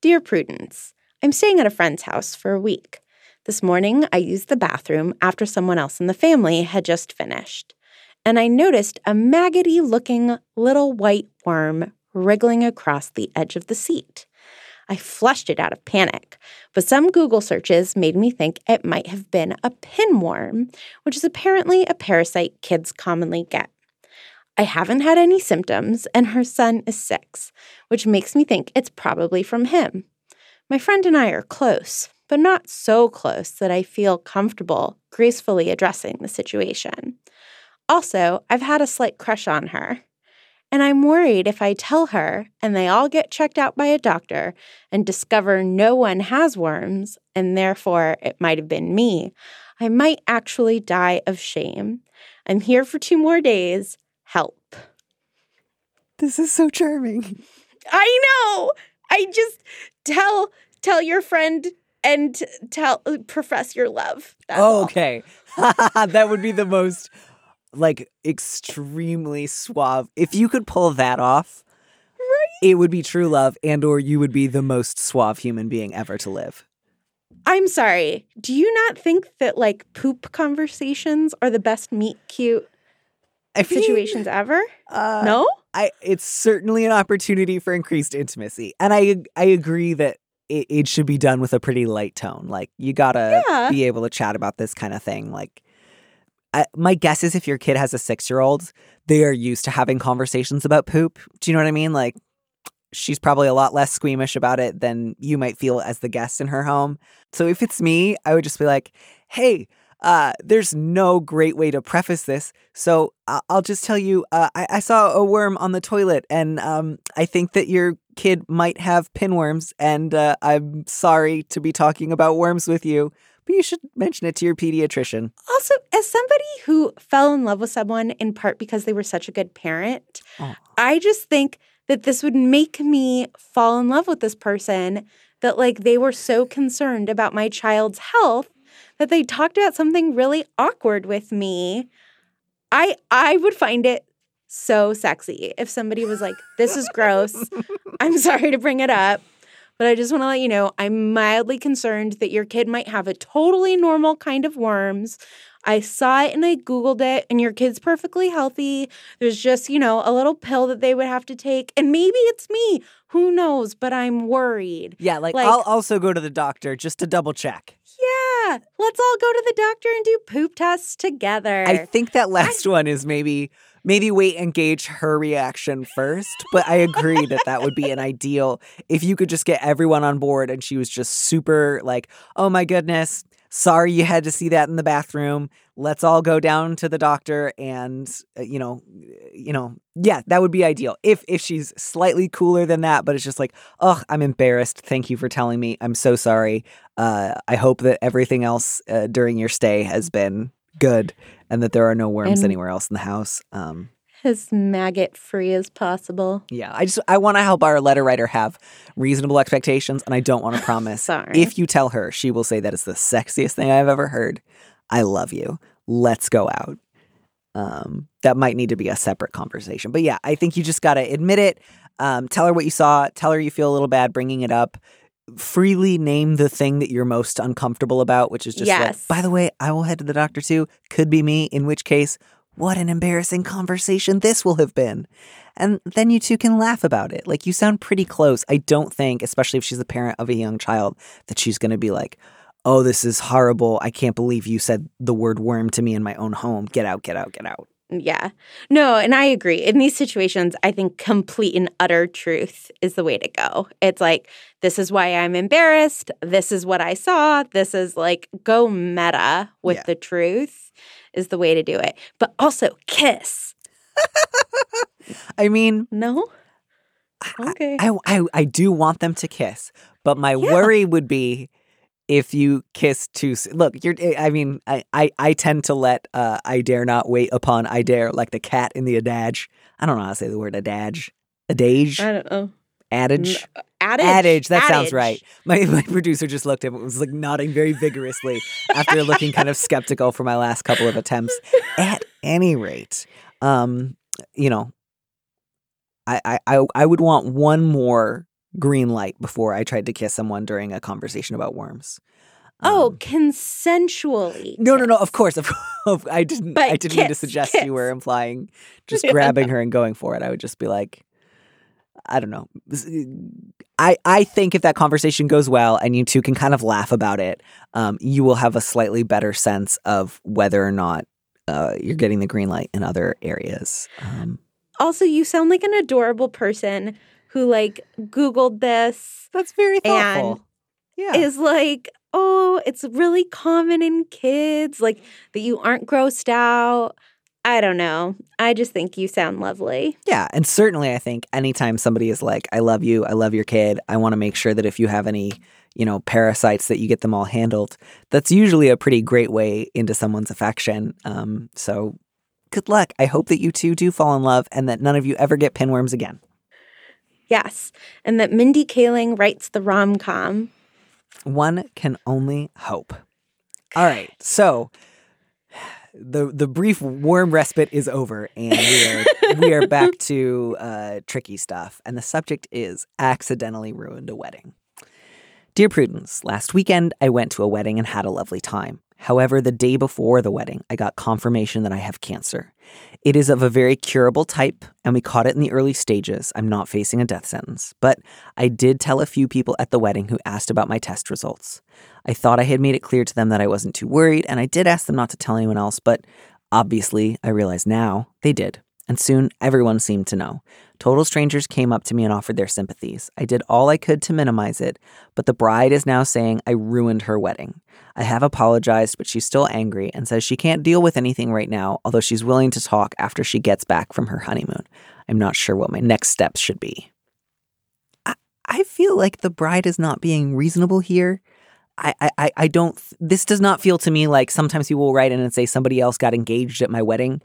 Dear Prudence, I'm staying at a friend's house for a week. This morning, I used the bathroom after someone else in the family had just finished, and I noticed a maggoty looking little white worm wriggling across the edge of the seat. I flushed it out of panic, but some Google searches made me think it might have been a pinworm, which is apparently a parasite kids commonly get. I haven't had any symptoms, and her son is six, which makes me think it's probably from him. My friend and I are close, but not so close that I feel comfortable gracefully addressing the situation. Also, I've had a slight crush on her. And I'm worried if I tell her and they all get checked out by a doctor and discover no one has worms, and therefore it might have been me, I might actually die of shame. I'm here for two more days. Help. This is so charming. I know. I just tell tell your friend and tell uh, profess your love. That's oh, okay. that would be the most like extremely suave. If you could pull that off, right? it would be true love and or you would be the most suave human being ever to live. I'm sorry. Do you not think that like poop conversations are the best meet cute I mean, situations ever? uh, no? I it's certainly an opportunity for increased intimacy, and I I agree that it, it should be done with a pretty light tone. Like you gotta Yeah. be able to chat about this kind of thing. Like, I, my guess is if your kid has a six year old, they are used to having conversations about poop. Do you know what I mean? Like, she's probably a lot less squeamish about it than you might feel as the guest in her home. So if it's me, I would just be like, hey. Uh, there's no great way to preface this, so I- I'll just tell you. Uh, I-, I saw a worm on the toilet, and um, I think that your kid might have pinworms. And uh, I'm sorry to be talking about worms with you, but you should mention it to your pediatrician. Also, as somebody who fell in love with someone in part because they were such a good parent, Aw. I just think that this would make me fall in love with this person that like they were so concerned about my child's health that they talked about something really awkward with me. I I would find it so sexy. If somebody was like, this is gross, I'm sorry to bring it up. But I just want to let you know I'm mildly concerned that your kid might have a totally normal kind of worms. I saw it and I Googled it, and your kid's perfectly healthy. There's just, you know, a little pill that they would have to take. And maybe it's me. Who knows? But I'm worried. Yeah, like, Like- I'll also go to the doctor just to double check. Yeah, let's all go to the doctor and do poop tests together. I think that last one is maybe maybe wait and gauge her reaction first. But I agree that that would be an ideal if you could just get everyone on board and she was just super like, oh my goodness, sorry you had to see that in the bathroom. Let's all go down to the doctor and uh, you know, you know, yeah, that would be ideal. If if she's slightly cooler than that, but it's just like, oh, I'm embarrassed. Thank you for telling me. I'm so sorry. Uh, I hope that everything else uh, during your stay has been good and that there are no worms And- anywhere else in the house. Um, as maggot free as possible. yeah, I just I want to help our letter writer have reasonable expectations, and I don't want to promise. Sorry. If you tell her, she will say that is the sexiest thing I've ever heard. I love you. Let's go out. Um, that might need to be a separate conversation, but yeah, I think you just got to admit it. Um, tell her what you saw. Tell her you feel a little bad bringing it up. Freely name the thing that you're most uncomfortable about, which is just like, Yes. by the way, I will head to the doctor too. Could be me, in which case, what an embarrassing conversation this will have been. And then you two can laugh about it. Like, you sound pretty close. I don't think, especially if she's a parent of a young child, that she's going to be like, oh, this is horrible. I can't believe you said the word worm to me in my own home. Get out, get out, get out. Yeah. No, and I agree. In these situations, I think complete and utter truth is the way to go. It's like, this is why I'm embarrassed. This is what I saw. This is like, go meta with Yeah. the truth is the way to do it. But also, kiss. I mean, No? Okay. I, I, I do want them to kiss, but my Yeah. worry would be if you kiss too soon. Look, you're. I mean, I, I, I tend to let uh, I dare not wait upon I dare like the cat in the adage. I don't know how to say the word adage. Adage, I don't know. adage, Adage. adage. That sounds right. My my producer just looked at me, and was like nodding very vigorously after looking kind of skeptical for my last couple of attempts. At any rate, um, you know, I, I, I, I would want one more green light before I tried to kiss someone during a conversation about worms. Oh, Um, consensually. no, no, no. Of course, of course. I didn't. But I didn't mean to suggest kiss. you were implying just grabbing her and going for it. I would just be like, I don't know. I I think if that conversation goes well and you two can kind of laugh about it, um, you will have a slightly better sense of whether or not uh, you're getting the green light in other areas. Um, Also, you sound like an adorable person who like Googled this. that's very thoughtful. yeah. is like, oh, it's really common in kids, like that you aren't grossed out. I don't know. I just think you sound lovely. Yeah, and certainly I think anytime somebody is like, I love you, I love your kid, I want to make sure that if you have any, you know, parasites that you get them all handled. That's usually a pretty great way into someone's affection. Um, so good luck. I hope that you two do fall in love and that none of you ever get pinworms again. Yes. And that Mindy Kaling writes the rom com. One can only hope. All right. So the the brief warm respite is over and we are we are back to uh, tricky stuff. And the subject is accidentally ruined a wedding. Dear Prudence, last weekend I went to a wedding and had a lovely time. However, the day before the wedding, I got confirmation that I have cancer. It is of a very curable type, and we caught it in the early stages. I'm not facing a death sentence, but I did tell a few people at the wedding who asked about my test results. I thought I had made it clear to them that I wasn't too worried, and I did ask them not to tell anyone else, but obviously, I realize now they did. And soon everyone seemed to know. Total strangers came up to me and offered their sympathies. I did all I could to minimize it, but the bride is now saying I ruined her wedding. I have apologized, but she's still angry and says she can't deal with anything right now, although she's willing to talk after she gets back from her honeymoon. I'm not sure what my next steps should be. I, I feel like the bride is not being reasonable here. I, I- I, don't, this does not feel to me like sometimes people will write in and say somebody else got engaged at my wedding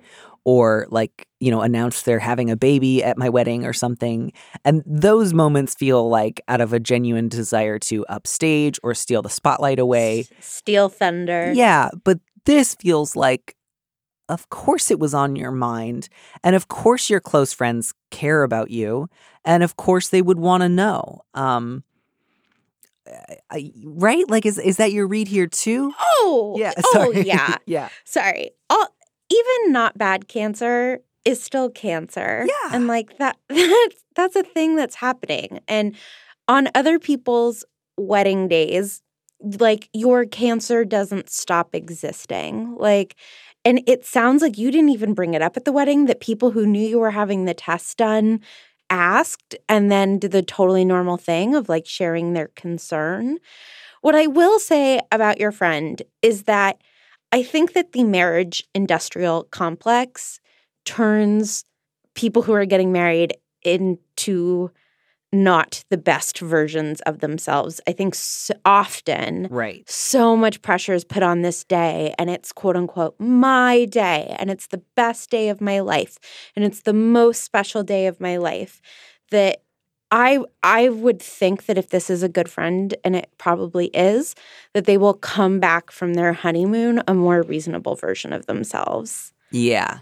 or like, you know, announce they're having a baby at my wedding or something. And those moments feel like out of a genuine desire to upstage or steal the spotlight away. steal Thunder. Yeah, but this feels like of course it was on your mind. And of course your close friends care about you. And of course they would want to know. Um, I, right? Like, is is that your read here too? Oh, Yeah. Oh, Sorry. yeah. yeah. Sorry. All, even not bad cancer is still cancer. Yeah. And like that that's that's a thing that's happening. And on other people's wedding days, like your cancer doesn't stop existing. Like and it sounds like you didn't even bring it up at the wedding that people who knew you were having the test done asked and then did the totally normal thing of like sharing their concern. What I will say about your friend is that I think that the marriage industrial complex turns people who are getting married into not the best versions of themselves. I think so often Right. so much pressure is put on this day and it's quote unquote my day and it's the best day of my life and it's the most special day of my life that I I would think that if this is a good friend and it probably is that they will come back from their honeymoon a more reasonable version of themselves. Yeah.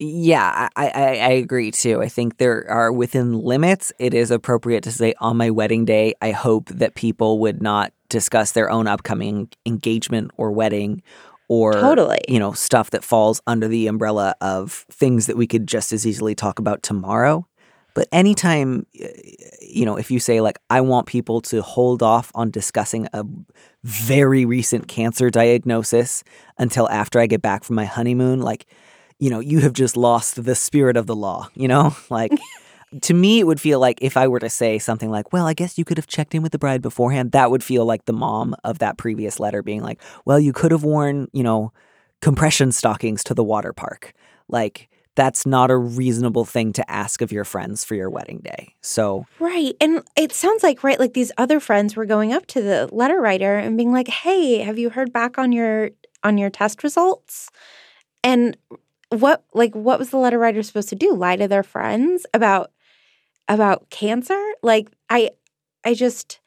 Yeah, I, I, I agree too. I think there are within limits. It is appropriate to say on my wedding day, I hope that people would not discuss their own upcoming engagement or wedding or Totally. you know stuff that falls under the umbrella of things that we could just as easily talk about tomorrow. But anytime, you know, if you say like, I want people to hold off on discussing a very recent cancer diagnosis until after I get back from my honeymoon, like, you know, you have just lost the spirit of the law, you know? Like, to me, it would feel like if I were to say something like, well, I guess you could have checked in with the bride beforehand, that would feel like the mom of that previous letter being like, well, you could have worn, you know, compression stockings to the water park. Like, that's not a reasonable thing to ask of your friends for your wedding day. So, Right. And it sounds like, right, like these other friends were going up to the letter writer and being like, "Hey, have you heard back on your on your test results?" And what like what was the letter writer supposed to do? Lie to their friends about about cancer? Like I I just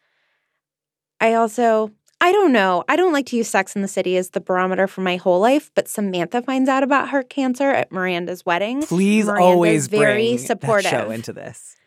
I also I don't know. I don't like to use Sex in the City as the barometer for my whole life, but Samantha finds out about her cancer at Miranda's wedding. please Miranda's always very bring supportive. show into this.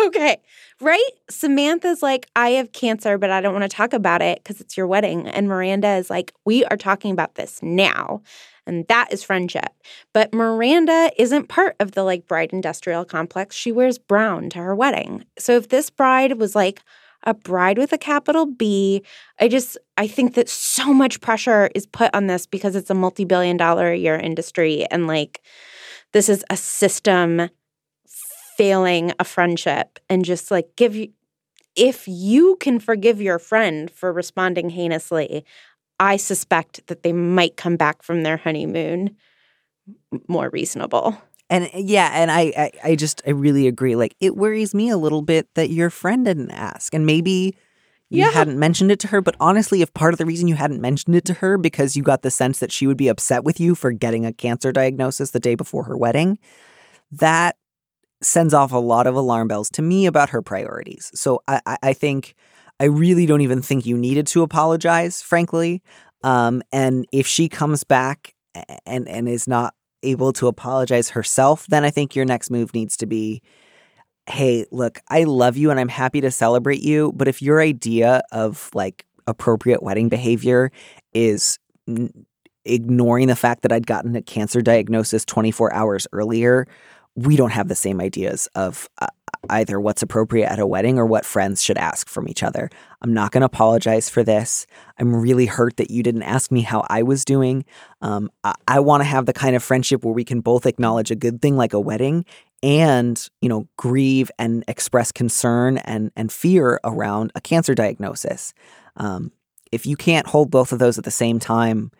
Okay. Right? Samantha's like, I have cancer, but I don't want to talk about it because it's your wedding. And Miranda is like, we are talking about this now. And that is friendship. But Miranda isn't part of the like bride industrial complex. She wears brown to her wedding. So if this bride was like a bride with a capital B, I just, I think that so much pressure is put on this because it's a multi billion dollar a year industry. And like, this is a system failing a friendship and just like give you if you can forgive your friend for responding heinously i suspect that they might come back from their honeymoon more reasonable And uh, yeah, and I, I, I just, I really agree. Like, it worries me a little bit that your friend didn't ask, and maybe you Yeah. hadn't mentioned it to her. But honestly, if part of the reason you hadn't mentioned it to her because you got the sense that she would be upset with you for getting a cancer diagnosis the day before her wedding, that sends off a lot of alarm bells to me about her priorities. So I, I, I think I really don't even think you needed to apologize, frankly. Um, and if she comes back and and is not able to apologize herself, then I think your next move needs to be hey, look, I love you and I'm happy to celebrate you, but if your idea of like appropriate wedding behavior is n- ignoring the fact that I'd gotten a cancer diagnosis 24 hours earlier, we don't have the same ideas of uh, either what's appropriate at a wedding or what friends should ask from each other. I'm not going to apologize for this. I'm really hurt that you didn't ask me how I was doing. Um, I, I want to have the kind of friendship where we can both acknowledge a good thing like a wedding and you know grieve and express concern and and fear around a cancer diagnosis. Um, if you can't hold both of those at the same time,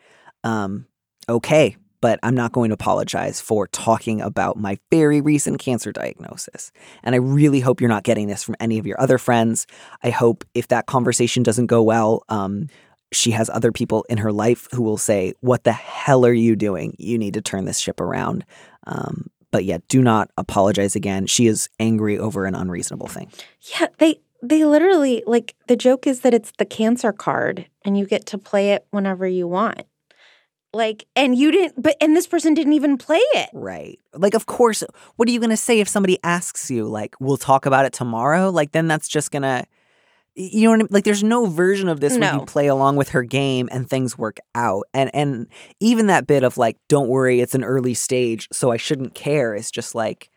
um, okay, but I'm not going to apologize for talking about my very recent cancer diagnosis. And I really hope you're not getting this from any of your other friends. I hope if that conversation doesn't go well, um, she has other people in her life who will say, What the hell are you doing? You need to turn this ship around. Um, but yet, do not apologize again. She is angry over an unreasonable thing. yeah they they literally like the joke is that it's the cancer card and you get to play it whenever you want Like, and you didn't, but, and this person didn't even play it. Right. Like, of course, what are you going to say if somebody asks you, like, we'll talk about it tomorrow? Like, then that's just going to, you know what I mean? Like, there's no version of this where you play along with her game and things work out. And, and even that bit of, like, don't worry, it's an early stage, so I shouldn't care is just like,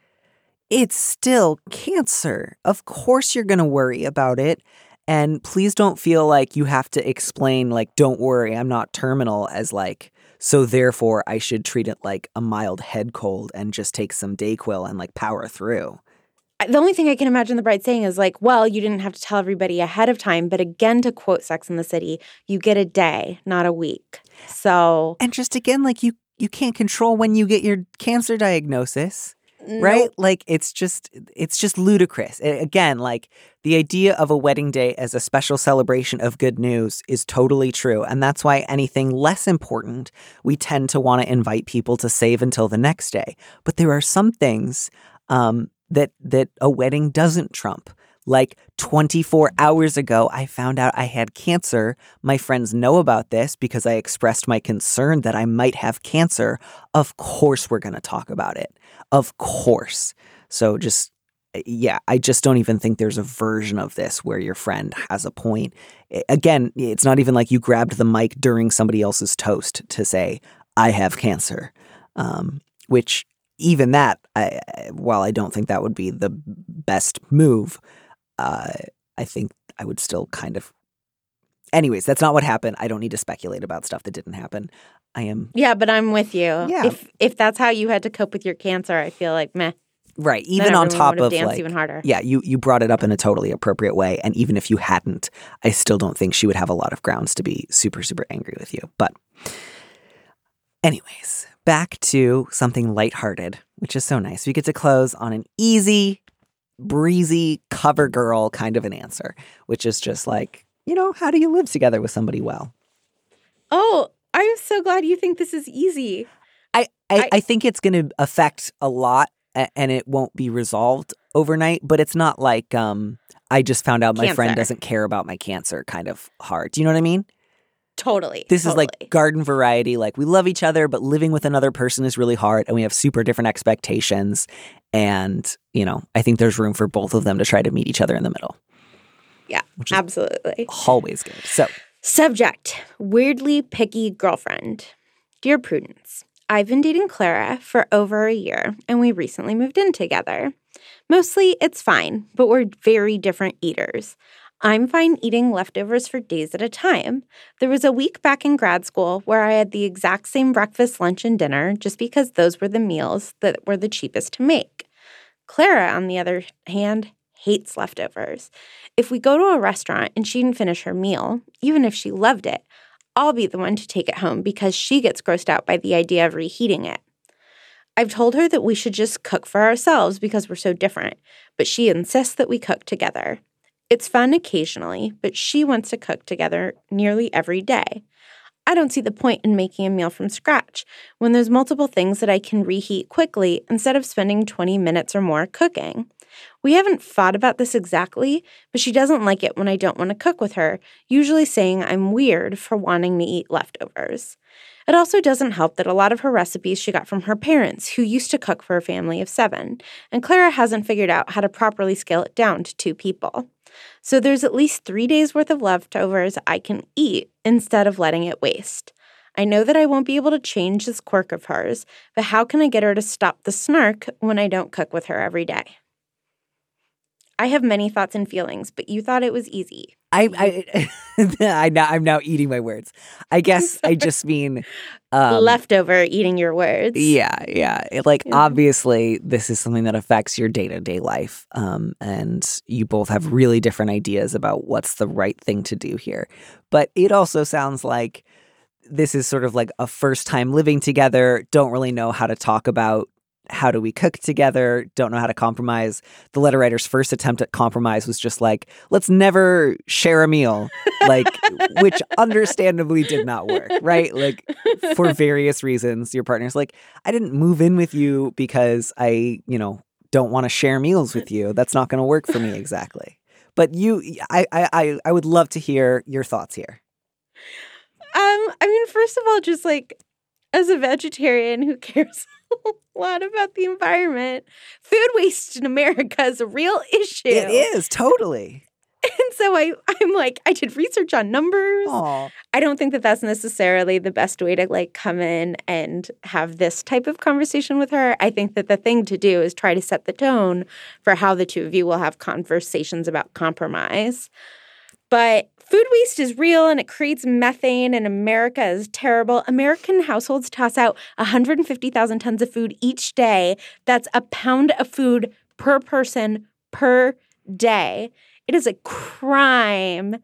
it's still cancer. Of course, you're going to worry about it. And please don't feel like you have to explain, like, don't worry, I'm not terminal, as like, so therefore I should treat it like a mild head cold and just take some Dayquil and like power through. The only thing I can imagine the bride saying is like, well, you didn't have to tell everybody ahead of time. But again, to quote Sex in the City, you get a day, not a week. So, And just again, like you you can't control when you get your cancer diagnosis. Right? Nope. like it's just it's just ludicrous. A- again like the idea of a wedding day as a special celebration of good news is totally true and that's why anything less important we tend to want to invite people to save until the next day. But there are some things um, that that a wedding doesn't trump like 24 hours ago, I found out I had cancer. My friends know about this because I expressed my concern that I might have cancer. Of course, we're going to talk about it. Of course. So just yeah, I just don't even think there's a version of this where your friend has a point. Again, it's not even like you grabbed the mic during somebody else's toast to say, I have cancer. Um, which even that, I- while I don't think that would be the best move, uh, I think I would still kind of. Anyways, that's not what happened. I don't need to speculate about stuff that didn't happen. I am yeah, but I'm with you. Yeah. If if that's how you had to cope with your cancer, I feel like meh. right. Even on top of like, even harder. yeah, you you brought it up in a totally appropriate way, and even if you hadn't, I still don't think she would have a lot of grounds to be super super angry with you. But, anyways, back to something lighthearted, which is so nice. We get to close on an easy, breezy cover girl kind of an answer, which is just like, you know, how do you live together with somebody well? Oh, I'm so glad you think this is easy. I, I, I- I think it's going to affect a lot and it won't be resolved overnight, but it's not like um I just found out my friend doesn't care about my cancer kind of hard. Do you know what I mean? Totally. This is like garden variety. Like we love each other, but living with another person is really hard and we have super different expectations. And, you know, I think there's room for both of them to try to meet each other in the middle. Yeah, absolutely. always good. So Subject Weirdly picky girlfriend. Dear Prudence, I've been dating Clara for over a year and we recently moved in together. Mostly it's fine, but we're very different eaters. I'm fine eating leftovers for days at a time. There was a week back in grad school where I had the exact same breakfast, lunch, and dinner just because those were the meals that were the cheapest to make. Clara, on the other hand, hates leftovers. If we go to a restaurant and she didn't finish her meal, even if she loved it, I'll be the one to take it home because she gets grossed out by the idea of reheating it. I've told her that we should just cook for ourselves because we're so different, but she insists that we cook together. It's fun occasionally, but she wants to cook together nearly every day. I don't see the point in making a meal from scratch when there's multiple things that I can reheat quickly instead of spending 20 minutes or more cooking. We haven't fought about this exactly, but she doesn't like it when I don't want to cook with her, usually saying I'm weird for wanting to eat leftovers. It also doesn't help that a lot of her recipes she got from her parents, who used to cook for a family of seven, and Clara hasn't figured out how to properly scale it down to two people. So there's at least three days worth of leftovers I can eat instead of letting it waste. I know that I won't be able to change this quirk of hers, but how can I get her to stop the snark when I don't cook with her every day? I have many thoughts and feelings, but you thought it was easy. I I, I now I'm now eating my words. I guess I just mean um, Leftover eating your words. Yeah, yeah. It, like Yeah. obviously this is something that affects your day-to-day life. Um and you both have really different ideas about what's the right thing to do here. But it also sounds like this is sort of like a first time living together, don't really know how to talk about how do we cook together, don't know how to compromise. The letter writer's first attempt at compromise was just like, let's never share a meal, like which understandably did not work, right? Like for various reasons, your partner's like, I didn't move in with you because I, you know, don't want to share meals with you. That's not going to work for me exactly. But you, I, I, I, I would love to hear your thoughts here. Um, I mean, first of all, just like as a vegetarian who cares a lot about the environment, food waste in America is a real issue. It is totally. And so I, I'm like, I did research on numbers. Oh, I don't think that that's necessarily the best way to like come in and have this type of conversation with her. I think that the thing to do is try to set the tone for how the two of you will have conversations about compromise. But food waste is real and it creates methane, and America is terrible. American households toss out 150,000 tons of food each day. That's a pound of food per person per day. It is a crime,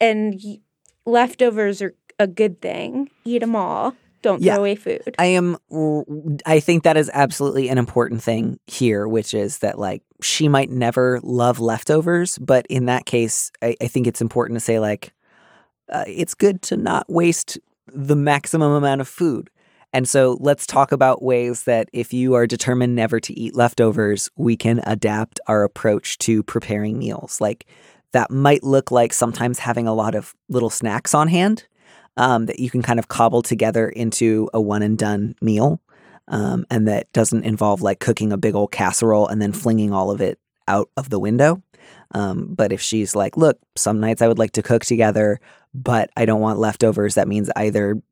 and leftovers are a good thing. Eat them all. Don't Yeah. throw away food. I am. I think that is absolutely an important thing here, which is that like she might never love leftovers, but in that case, I, I think it's important to say like uh, it's good to not waste the maximum amount of food. And so let's talk about ways that if you are determined never to eat leftovers, we can adapt our approach to preparing meals. Like that might look like sometimes having a lot of little snacks on hand um, that you can kind of cobble together into a one and done meal. Um, and that doesn't involve like cooking a big old casserole and then flinging all of it out of the window. Um, but if she's like, look, some nights I would like to cook together, but I don't want leftovers, that means either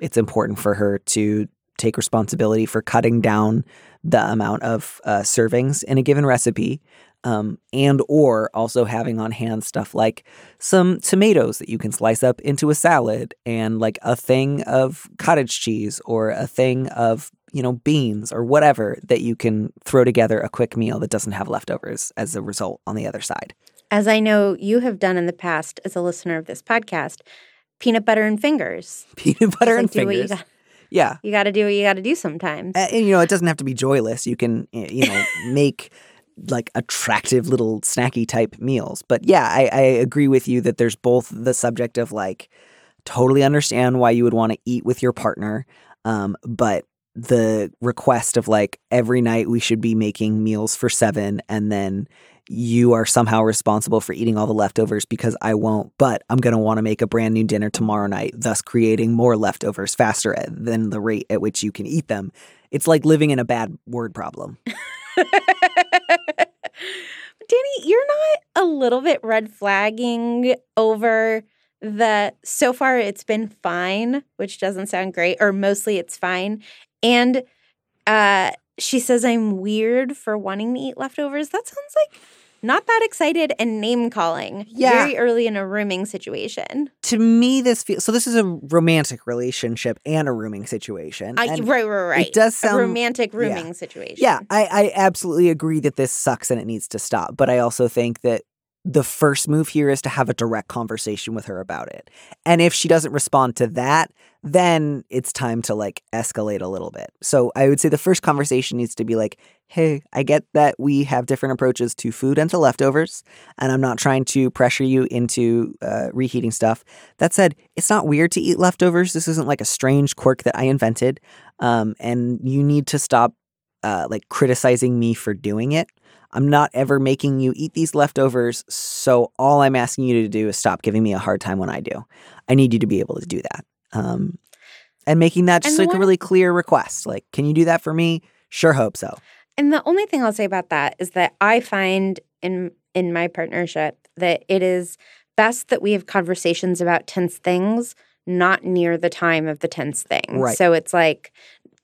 it's important for her to take responsibility for cutting down the amount of uh, servings in a given recipe um, and or also having on hand stuff like some tomatoes that you can slice up into a salad and like a thing of cottage cheese or a thing of you know beans or whatever that you can throw together a quick meal that doesn't have leftovers as a result on the other side As I know you have done in the past as a listener of this podcast, peanut butter and fingers. peanut butter and like, what fingers yeah you got to do what you got to do sometimes. Uh, and you know it doesn't have to be joyless you can uh, you know make like attractive little snacky type meals but yeah I, I agree with you that there's both the subject of like totally understand why you would want to eat with your partner um, but the request of like every night we should be making meals for seven and then you are somehow responsible for eating all the leftovers because I won't, but I'm going to want to make a brand new dinner tomorrow night, thus creating more leftovers faster than the rate at which you can eat them. It's like living in a bad word problem. Danny, you're not a little bit red flagging over the so far it's been fine, which doesn't sound great, or mostly it's fine. And uh she says I'm weird for wanting to eat leftovers. That sounds like not that excited and name calling. Yeah. Very early in a rooming situation. To me, this feels so. This is a romantic relationship and a rooming situation. I, and- right, right, right. does a sound- romantic yeah. rooming situation. Yeah, I, I absolutely agree that this sucks and it needs to stop. But I also think that the first move here is to have a direct conversation with her about it. And if she doesn't respond to that, then it's time to like escalate a little bit. So I would say the first conversation needs to be like, hey, I get that we have different approaches to food and to leftovers, and I'm not trying to pressure you into uh, reheating stuff. That said, it's not weird to eat leftovers. This isn't like a strange quirk that I invented. Um, and you need to stop uh, like criticizing me for doing it. I'm not ever making you eat these leftovers. So all I'm asking you to do is stop giving me a hard time when I do. I need you to be able to do that. Um, and making that just And like a really clear request. Like, can you do that for me? Sure, hope so. And the only thing I'll say about that is that I find in in my partnership that it is best that we have conversations about tense things not near the time of the tense thing. Right. So it's like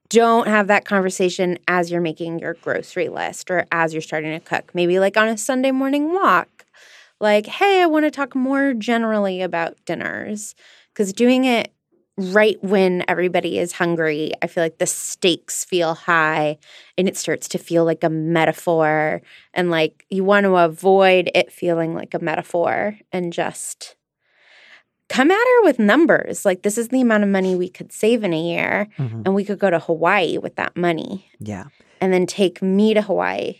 don't have that conversation as you're making your grocery list or as you're starting to cook. Maybe like on a Sunday morning walk. Like, hey, I want to talk more generally about dinners cuz doing it right when everybody is hungry, I feel like the stakes feel high and it starts to feel like a metaphor. And like you want to avoid it feeling like a metaphor and just come at her with numbers. Like, this is the amount of money we could save in a year, Mhm. and we could go to Hawaii with that money Yeah. and then take me to Hawaii.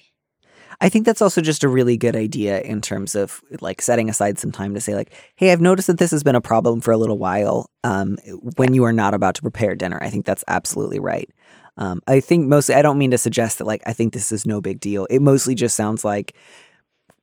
I think that's also just a really good idea in terms of like setting aside some time to say like, "Hey, I've noticed that this has been a problem for a little while. Um, when you are not about to prepare dinner, I think that's absolutely right. Um, I think mostly, I don't mean to suggest that like I think this is no big deal. It mostly just sounds like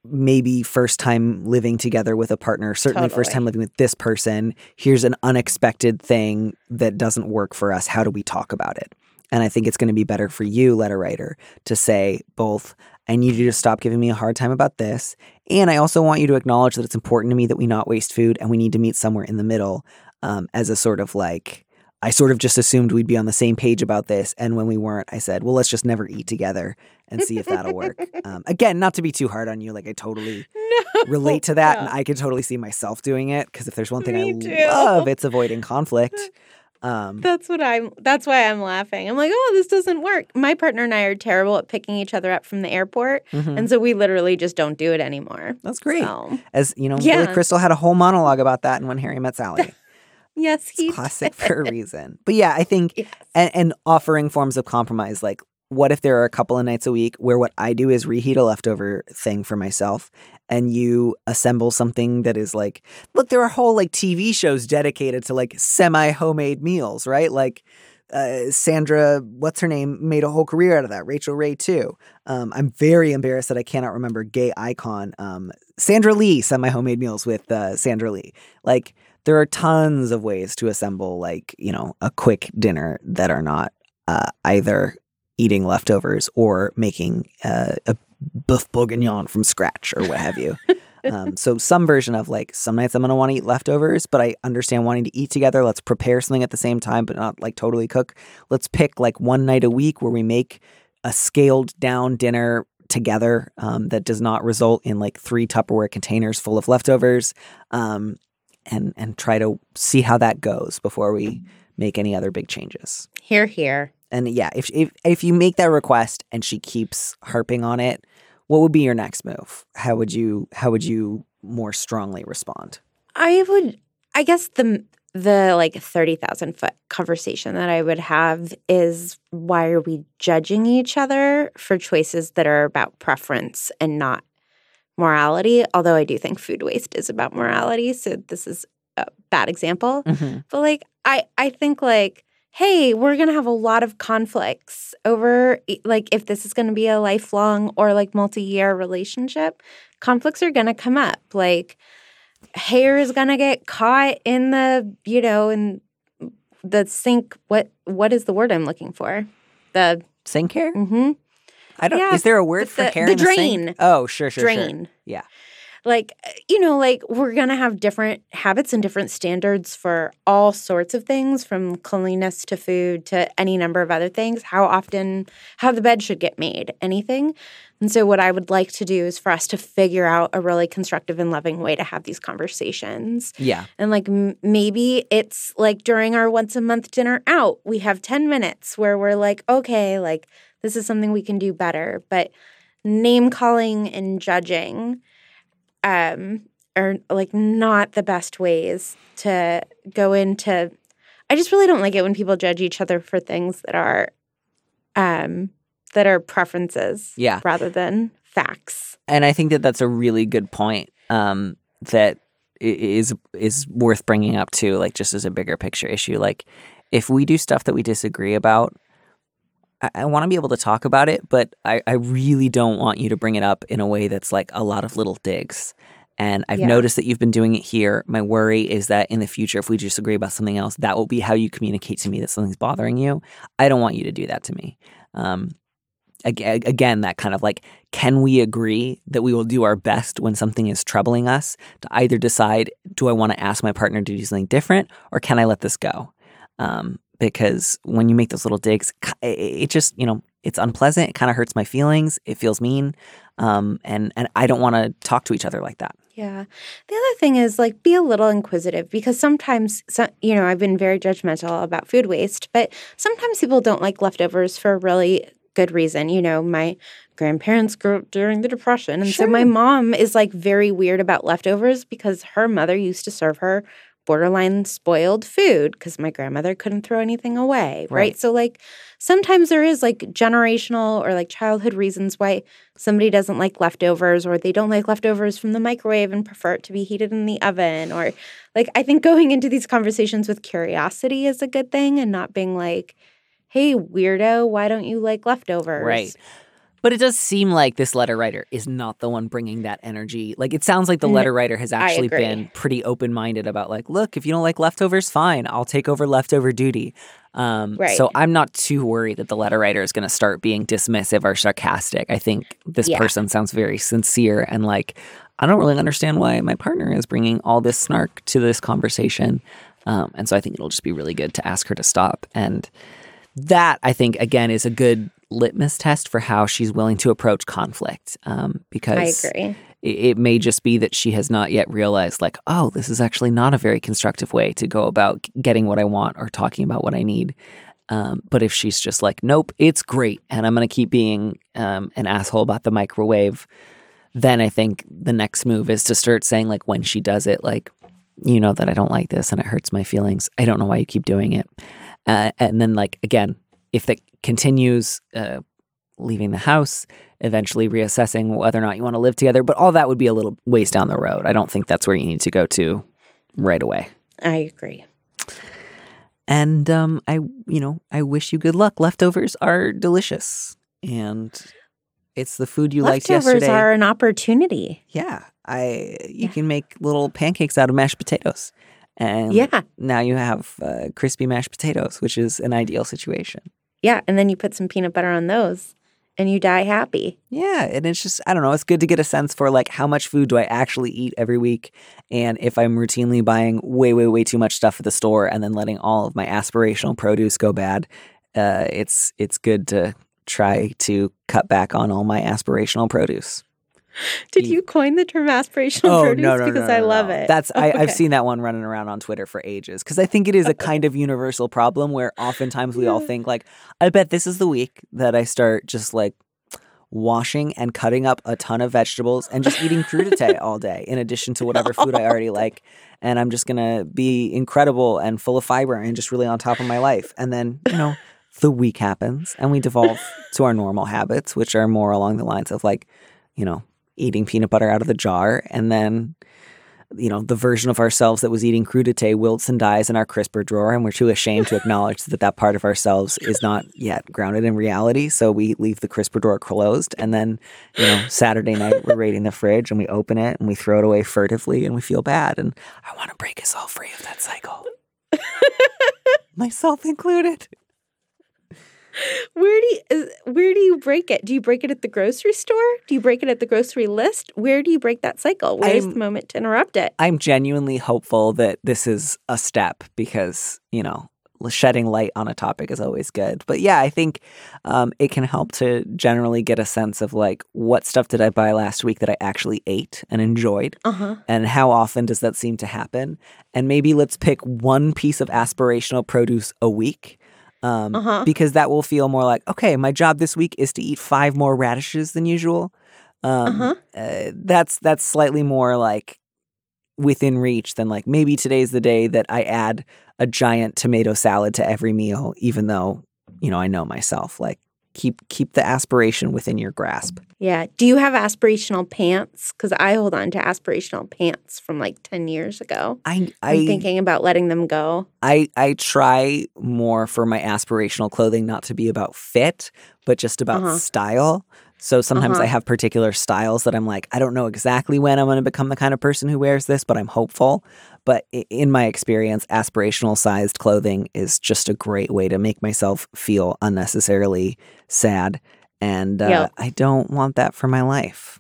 maybe first time living together with a partner, certainly first time living with this person. Here's an unexpected thing that doesn't work for us. How do we talk about it? And I think it's going to be better for you, letter writer, to say both, I need you to stop giving me a hard time about this. And I also want you to acknowledge that it's important to me that we not waste food and we need to meet somewhere in the middle um, as a sort of like, I sort of just assumed we'd be on the same page about this. And when we weren't, I said, well, let's just never eat together and see if that'll work. Um, again, not to be too hard on you. Like, I totally No. relate to that. And. I could totally see myself doing it because if there's one thing Me I too. love, it's avoiding conflict. Um, That's what I'm that's why I'm laughing. I'm like, "Oh, this doesn't work." My partner and I are terrible at picking each other up from the airport, mhm. and so we literally just don't do it anymore. That's great. So, As you know, Yeah. Billy Crystal had a whole monologue about that in When Harry Met Sally. yes, It's he classic for a reason. But yeah, I think Yes. and, and offering forms of compromise like what if there are a couple of nights a week where what I do is reheat a leftover thing for myself and you assemble something that is like look there are whole like TV shows dedicated to like semi homemade meals, right? Like uh, Sandra, what's her name, made a whole career out of that. Rachael Ray too. Um, I'm very embarrassed that I cannot remember gay icon um, Sandra Lee semi homemade meals with uh, Sandra Lee. Like there are tons of ways to assemble like you know a quick dinner that are not uh, either eating leftovers or making uh, a boeuf bourguignon from scratch or what have you. um, so some version of like some nights I'm gonna want to eat leftovers, but I understand wanting to eat together. Let's prepare something at the same time, but not like totally cook. Let's pick like one night a week where we make a scaled down dinner together um, that does not result in like three Tupperware containers full of leftovers, um, and and try to see how that goes before we make any other big changes. Here, here. And yeah, if if if you make that request and she keeps harping on it, what would be your next move? How would you how would you more strongly respond? I would, I guess the the like thirty thousand foot conversation that I would have is why are we judging each other for choices that are about preference and not morality? Although I do think food waste is about morality, so this is a bad example. Mm-hmm. But like I I think like hey, we're going to have a lot of conflicts over like if this is going to be a lifelong or like multi-year relationship, conflicts are going to come up. Like hair is going to get caught in the, you know, in the sink what what is the word I'm looking for? The Sink hair? Mm hmm. I don't. Yeah, is there a word the- for hair? the drain. Oh, sure, sure, sure. drain. Yeah. Like, uh, you know, like we're going to have different habits and different standards for all sorts of things from cleanliness to food to any number of other things, how often, how the bed should get made, anything. And so, what I would like to do is for us to figure out a really constructive and loving way to have these conversations. Yeah. And like m- maybe it's like during our once a month dinner out, we have 10 minutes where we're like, okay, like this is something we can do better. But name calling and judging um, are like not the best ways to go into. I just really don't like it when people judge each other for things that are um, that are preferences Yeah. rather than facts. and I think that that's a really good point um, that is is is worth bringing up too, like just as a bigger picture issue. Like if we do stuff that we disagree about, I, I want to be able to talk about it, but I, I really don't want you to bring it up in a way that's like a lot of little digs. And I've Yeah. noticed that you've been doing it here. My worry is that in the future, if we disagree about something else, that will be how you communicate to me that something's bothering you. I don't want you to do that to me. Um, ag- ag- again, that kind of like, can we agree that we will do our best when something is troubling us to either decide, do I want to ask my partner to do something different or can I let this go? Um, because when you make those little digs, it, just, you know, it's unpleasant. It kind of hurts my feelings. It feels mean. Um, and, and I don't want to talk to each other like that. Yeah. The other thing is like be a little inquisitive because sometimes, so, you know, I've been very judgmental about food waste, but sometimes people don't like leftovers for a really good reason. You know, my grandparents grew up during the Depression. And so my mom is like very weird about leftovers because her mother used to serve her borderline spoiled food because my grandmother couldn't throw anything away. Right? Right. So, like, sometimes there is like generational or like childhood reasons why somebody doesn't like leftovers or they don't like leftovers from the microwave and prefer it to be heated in the oven or like I think going into these conversations with curiosity is a good thing and not being like, "Hey weirdo, why don't you like leftovers?" Right. But it does seem like this letter writer is not the one bringing that energy. Like it sounds like the letter writer has actually been pretty open minded about like, look, if you don't like leftovers, fine, I'll take over leftover duty. Um, Right. So I'm not too worried that the letter writer is going to start being dismissive or sarcastic. I think this Yeah. person sounds very sincere and like, I don't really understand why my partner is bringing all this snark to this conversation. Um, and so I think it'll just be really good to ask her to stop. And that I think again is a good litmus test for how she's willing to approach conflict. Um, I because agree. it, it may just be that she has not yet realized, like, oh, this is actually not a very constructive way to go about getting what I want or talking about what I need. Um, but if she's just like, nope, it's great, and I'm going to keep being um, an asshole about the microwave, then I think the next move is to start saying, like, when she does it, like, you know that I don't like this and it hurts my feelings. I don't know why you keep doing it. Uh, and then, like, again, if that continues, uh, leaving the house, eventually reassessing whether or not you want to live together. But all that would be a little ways down the road. I don't think that's where you need to go to right away. I agree. And um, I, you know, I wish you good luck. Leftovers are delicious, and it's the food you liked yesterday. Leftovers are an opportunity. yeah, I you Yeah. can make little pancakes out of mashed potatoes, and Yeah. now you have uh, crispy mashed potatoes, which is an ideal situation. Yeah. And then you put some peanut butter on those and you die happy. Yeah, and it's just I don't know. It's good to get a sense for like how much food do I actually eat every week, and if I'm routinely buying way, way, way too much stuff at the store and then letting all of my aspirational produce go bad. Uh, it's it's good to try to cut back on all my aspirational produce. Did You- coin the term aspirational oh, produce? No, no, because I love it. That's I, I've Okay. seen that one running around on Twitter for ages because I think it is a kind of universal problem where oftentimes we all think like, I bet this is the week that I start just like washing and cutting up a ton of vegetables and just eating crudité all day in addition to whatever food I already like, and I'm just gonna be incredible and full of fiber and just really on top of my life. And then you know, the week happens and we devolve to our normal habits, which are more along the lines of like, you know, eating peanut butter out of the jar. And then you know the version of ourselves that was eating crudité wilts and dies in our crisper drawer and we're too ashamed to acknowledge that that part of ourselves is not yet grounded in reality. So we leave the crisper drawer closed and then you know saturday night we're raiding the fridge and we open it and we throw it away furtively and we feel bad. And i want to break us all free of that cycle. Myself included Where do you is- where do you break it? Do you break it at the grocery store? Do you break it at the grocery list? Where do you break that cycle? Where's I'm- the moment to interrupt it? I'm genuinely hopeful that this is a step because, you know, shedding light on a topic is always good. But yeah, I think um, it can help to generally get a sense of like, what stuff did I buy last week that I actually ate and enjoyed? Uh huh. And how often does that seem to happen? And maybe let's pick one piece of aspirational produce a week. Um, Uh-huh. Because that will feel more like, okay, my job this week is to eat five more radishes than usual. Um, Uh-huh. uh, that's that's slightly more like within reach than like maybe today's the day that I add a giant tomato salad to every meal, even though you know I know myself. Like keep keep the aspiration within your grasp. Yeah. Do you have aspirational pants? Because I hold on to aspirational pants from like ten years ago. I I'm thinking about letting them go. I I try more for my aspirational clothing not to be about fit, but just about Uh-huh. style. So sometimes Uh-huh. I have particular styles that I'm like, I don't know exactly when I'm going to become the kind of person who wears this, but I'm hopeful. But in my experience, aspirational sized clothing is just a great way to make myself feel unnecessarily sad. And uh, Yep. I don't want that for my life.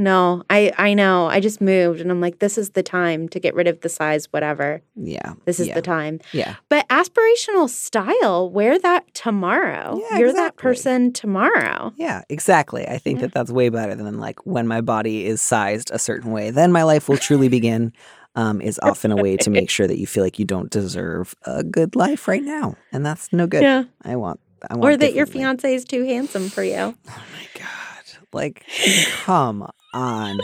No, I I know. I just moved and I'm like, this is the time to get rid of the size, whatever. Yeah. This is yeah, the time. Yeah. But aspirational style, wear that tomorrow. Yeah, You're that person tomorrow. Yeah, exactly. I think Yeah. that that's way better than like when my body is sized a certain way. Then my life will truly begin. Um, is often a way to make sure that you feel like you don't deserve a good life right now, and that's no good. Yeah. I want, I want, Or that your fiance is too handsome for you. Oh my god! Like, come on.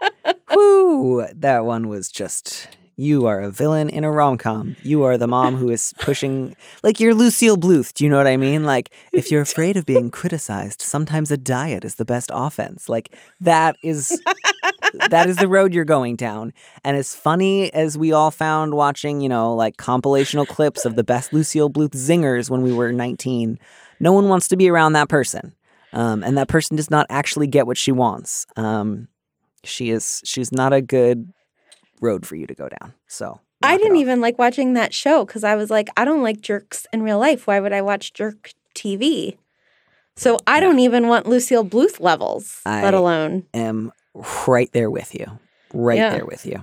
Whoo! That one was just. You are a villain in a rom com. You are the mom who is pushing, like you're Lucille Bluth. Do you know what I mean? Like, if you're afraid of being criticized, sometimes a diet is the best offense. Like that is that is the road you're going down. And as funny as we all found watching, you know, like compilational clips of the best Lucille Bluth zingers when we were 19, no one wants to be around that person. Um, and that person does not actually get what she wants. Um, she is she's not a good road for you to go down. So I didn't even like watching that show because I was like, I don't like jerks in real life. Why would I watch jerk TV? So I don't even want Lucille Bluth levels, I let alone. am right there with you. Right Yeah. there with you.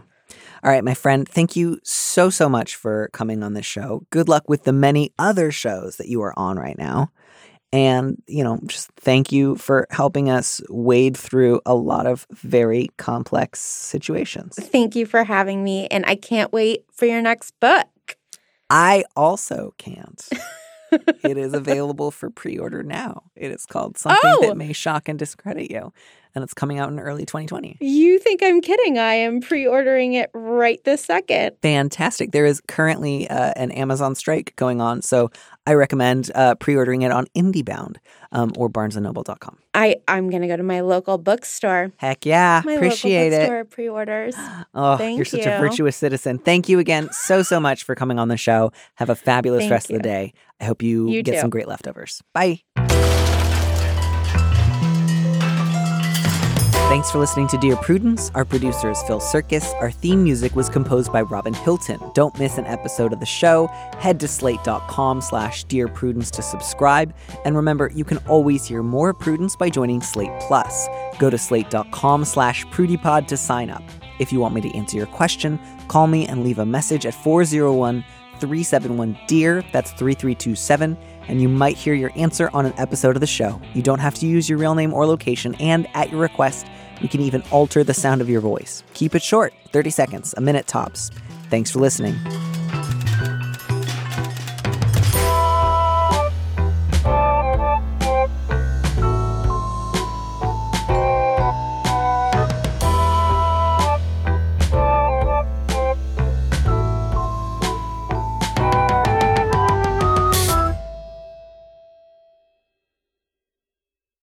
All right, my friend, thank you so, so much for coming on this show. Good luck with the many other shows that you are on right now. And, you know, just thank you for helping us wade through a lot of very complex situations. Thank you for having me. And I can't wait for your next book. I also can't. it is available for pre order now. It is called Something Oh! That May Shock and Discredit You. And it's coming out in early 2020. You think I'm kidding? I am pre ordering it right this second. Fantastic. There is currently uh, an Amazon strike going on. So I recommend uh, pre ordering it on IndieBound um, or barnesandnoble.com. I, I'm going to go to my local bookstore. Heck yeah. My Appreciate local it. pre orders. Oh, Thank you're such a virtuous citizen. Thank you again so, so much for coming on the show. Have a fabulous Thank rest you. of the day. I hope you, You get too. some great leftovers. Bye. Thanks for listening to Dear Prudence. Our producer is Phil Surkis. Our theme music was composed by Robin Hilton. Don't miss an episode of the show. Head to slate.com slash Dear Prudence to subscribe. And remember, you can always hear more Prudence by joining Slate Plus. Go to slate.com slash prudypod to sign up. If you want me to answer your question, call me and leave a message at 401 371 DEAR. That's 3327 and you might hear your answer on an episode of the show. You don't have to use your real name or location, and at your request, we can even alter the sound of your voice. Keep it short 30 seconds, a minute tops. Thanks for listening.